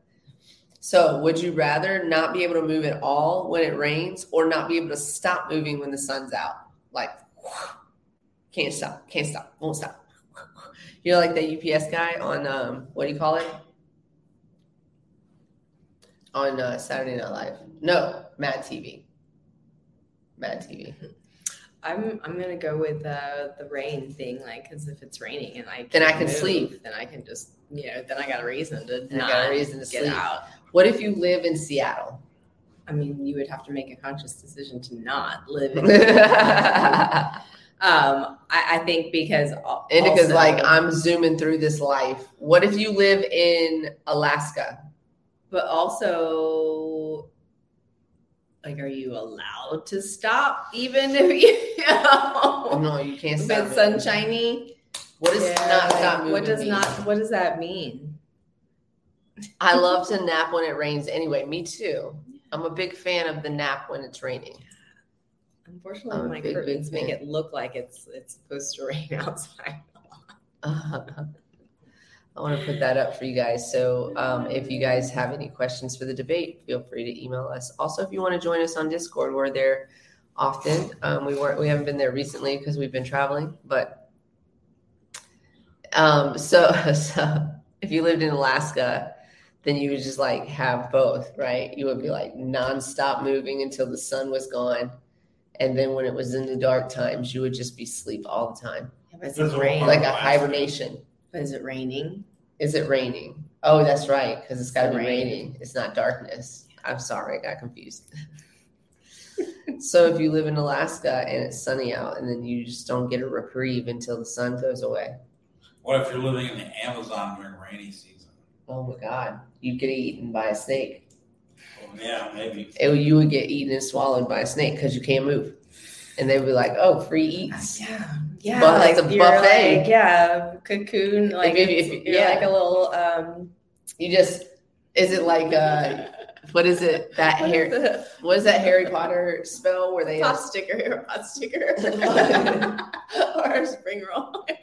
So, would you rather not be able to move at all when it rains or not be able to stop moving when the sun's out? Like, can't stop, can't stop, won't stop. You're like the UPS guy on, um, what do you call it? On uh, Saturday Night Live. No, Mad TV. Mad TV. I'm I'm gonna go with uh, the rain thing, like because if it's raining and I Then I can't move, sleep. then I can just you know then I got a reason to Then I not got a reason to get sleep. out. What if you live in Seattle? I mean, you would have to make a conscious decision to not live in. (laughs) Um, I, I think because also- like, I'm zooming through this life. What if you live in Alaska? but also like are you allowed to stop even if you know No, you can't if stop. it's sunshiny What does Yeah, not stop moving? what does mean? not what does that mean I love to nap when it rains anyway. Me too. I'm a big fan of the nap when it's raining. unfortunately I'm my big, big curtains make it look like it's it's supposed to rain (laughs) outside uh-huh. I want to put that up for you guys. So, um, if you guys have any questions for the debate, feel free to email us. Also, if you want to join us on Discord, we're there often. Um, we weren't, we haven't been there recently because we've been traveling, but um, so (laughs) so if you lived in Alaska, then you would just like have both, right? You would be like nonstop moving until the sun was gone. And then when it was in the dark times, you would just be sleep all the time, yeah, but it are rain like a Alaska. hibernation. But is it raining Is it raining? Oh, that's right, because it's got to be Rain. raining. It's not darkness. I'm sorry, I got confused. (laughs) so if you live in Alaska and it's sunny out, and then you just don't get a reprieve until the sun goes away. What if you're living in the Amazon during rainy season? Oh my God, you get eaten by a snake. Well, yeah, maybe. It, you would get eaten and swallowed by a snake because you can't move, and they would be like, "Oh, free eats." yeah yeah But like it's a buffet. like yeah cocoon like If you- it's- if- you're yeah. like a little um You just is it like uh, what is it that what is Harry? the- What is that Harry Potter spell where they? pot sticker, pot sticker, (laughs) or a spring roll. (laughs)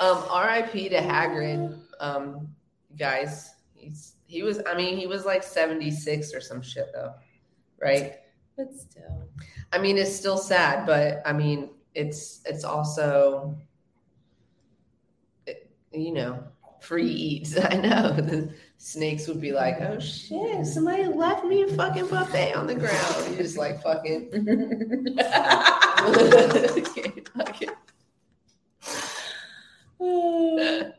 Um, R.I.P. to Hagrid. Um, guys, he's he was. I mean, he was like seventy six or some shit though, right? but still, I mean, it's still sad, but I mean, it's it's also, it- you know, free eats. (laughs) I know the snakes would be like, "Oh shit, somebody left me a fucking buffet on the ground." You're just like fucking. (laughs) Fucking- (laughs)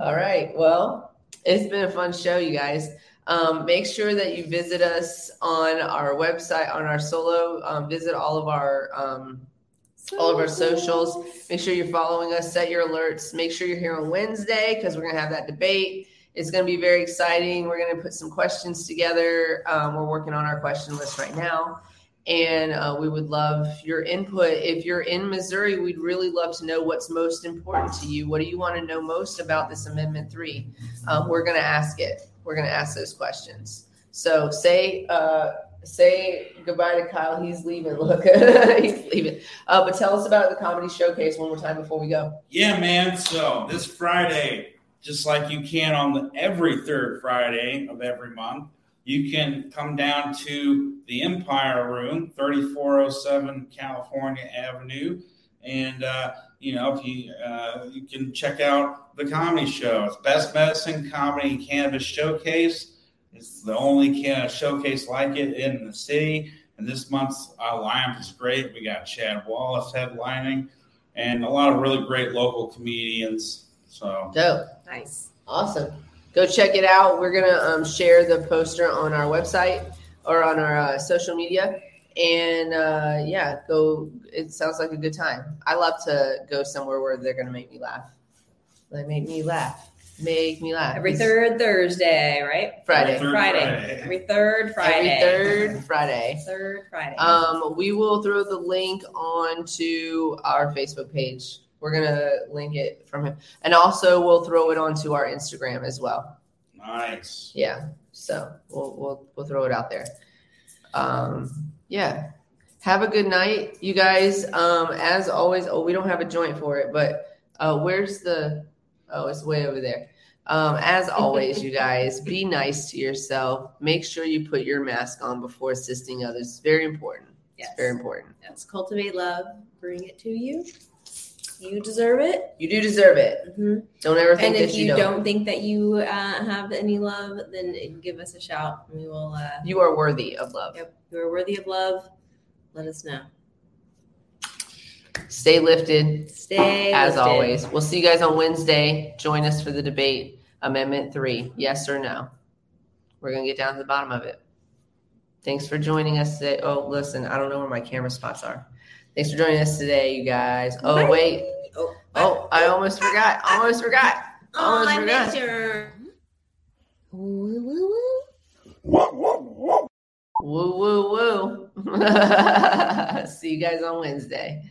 All right. Well, it's been a fun show, you guys. Um, make sure that you visit us on our website, on our solo. Um, visit all of our um, all of our socials. Make sure you're following us. Set your alerts. Make sure you're here on Wednesday because we're gonna have that debate. It's gonna be very exciting. We're gonna put some questions together. Um, we're working on our question list right now, and uh, we would love your input. If you're in Missouri, we'd really love to know what's most important to you. What do you want to know most about this Amendment Three? Um, we're gonna ask it. We're gonna ask those questions. So say uh, say goodbye to Kyle. He's leaving. (laughs) Look, he's leaving. Uh, but tell us about the comedy showcase one more time before we go. Yeah, man. So this Friday, just like you can on the, every third Friday of every month, you can come down to the Empire Room, 3407 California Avenue, and uh, you know if you uh, you can check out the comedy show. It's Best Medicine Comedy and Cannabis Showcase. It's the only cannabis showcase like it in the city. And this month's uh, lineup is great. We got Chad Wallace headlining and a lot of really great local comedians. So Dope. nice. Awesome. Go check it out. We're gonna um, share the poster on our website or on our uh, social media. And uh, yeah, go. It sounds like a good time. I love to go somewhere where they're gonna make me laugh. They make me laugh. Make me laugh. Every third Thursday, right? Friday. Third Friday. Friday. Every third Friday. Every third Friday. Third Friday. Um, we will throw the link onto our Facebook page. We're gonna link it from him, and also we'll throw it onto our Instagram as well. Nice. Yeah. So we'll we'll we'll throw it out there. Um, yeah. Have a good night, you guys. Um, as always, oh, we don't have a joint for it, but uh, where's the? Oh, it's way over there. Um, as always, you (laughs) guys, be nice to yourself. Make sure you put your mask on before assisting others. It's very important. Yes. It's very important. Yes. Cultivate love. Bring it to you. You deserve it. You do deserve it. hmm Don't ever think And if that you, you don't. don't. think that you uh, have any love, then give us a shout. We will. Uh, You are worthy of love. Yep. You are worthy of love. Let us know. Stay lifted. Stay As lifted. always, we'll see you guys on Wednesday. Join us for the debate. Amendment three, yes or no? We're gonna get down to the bottom of it. Thanks for joining us today. Oh, listen, I don't know where my camera spots are. Thanks for joining us today, you guys. Oh Bye. wait, Oh, oh I almost forgot. Almost forgot. oh, almost I forgot. your. Woo, woo, woo. Woo woo woo. (laughs) see you guys on Wednesday.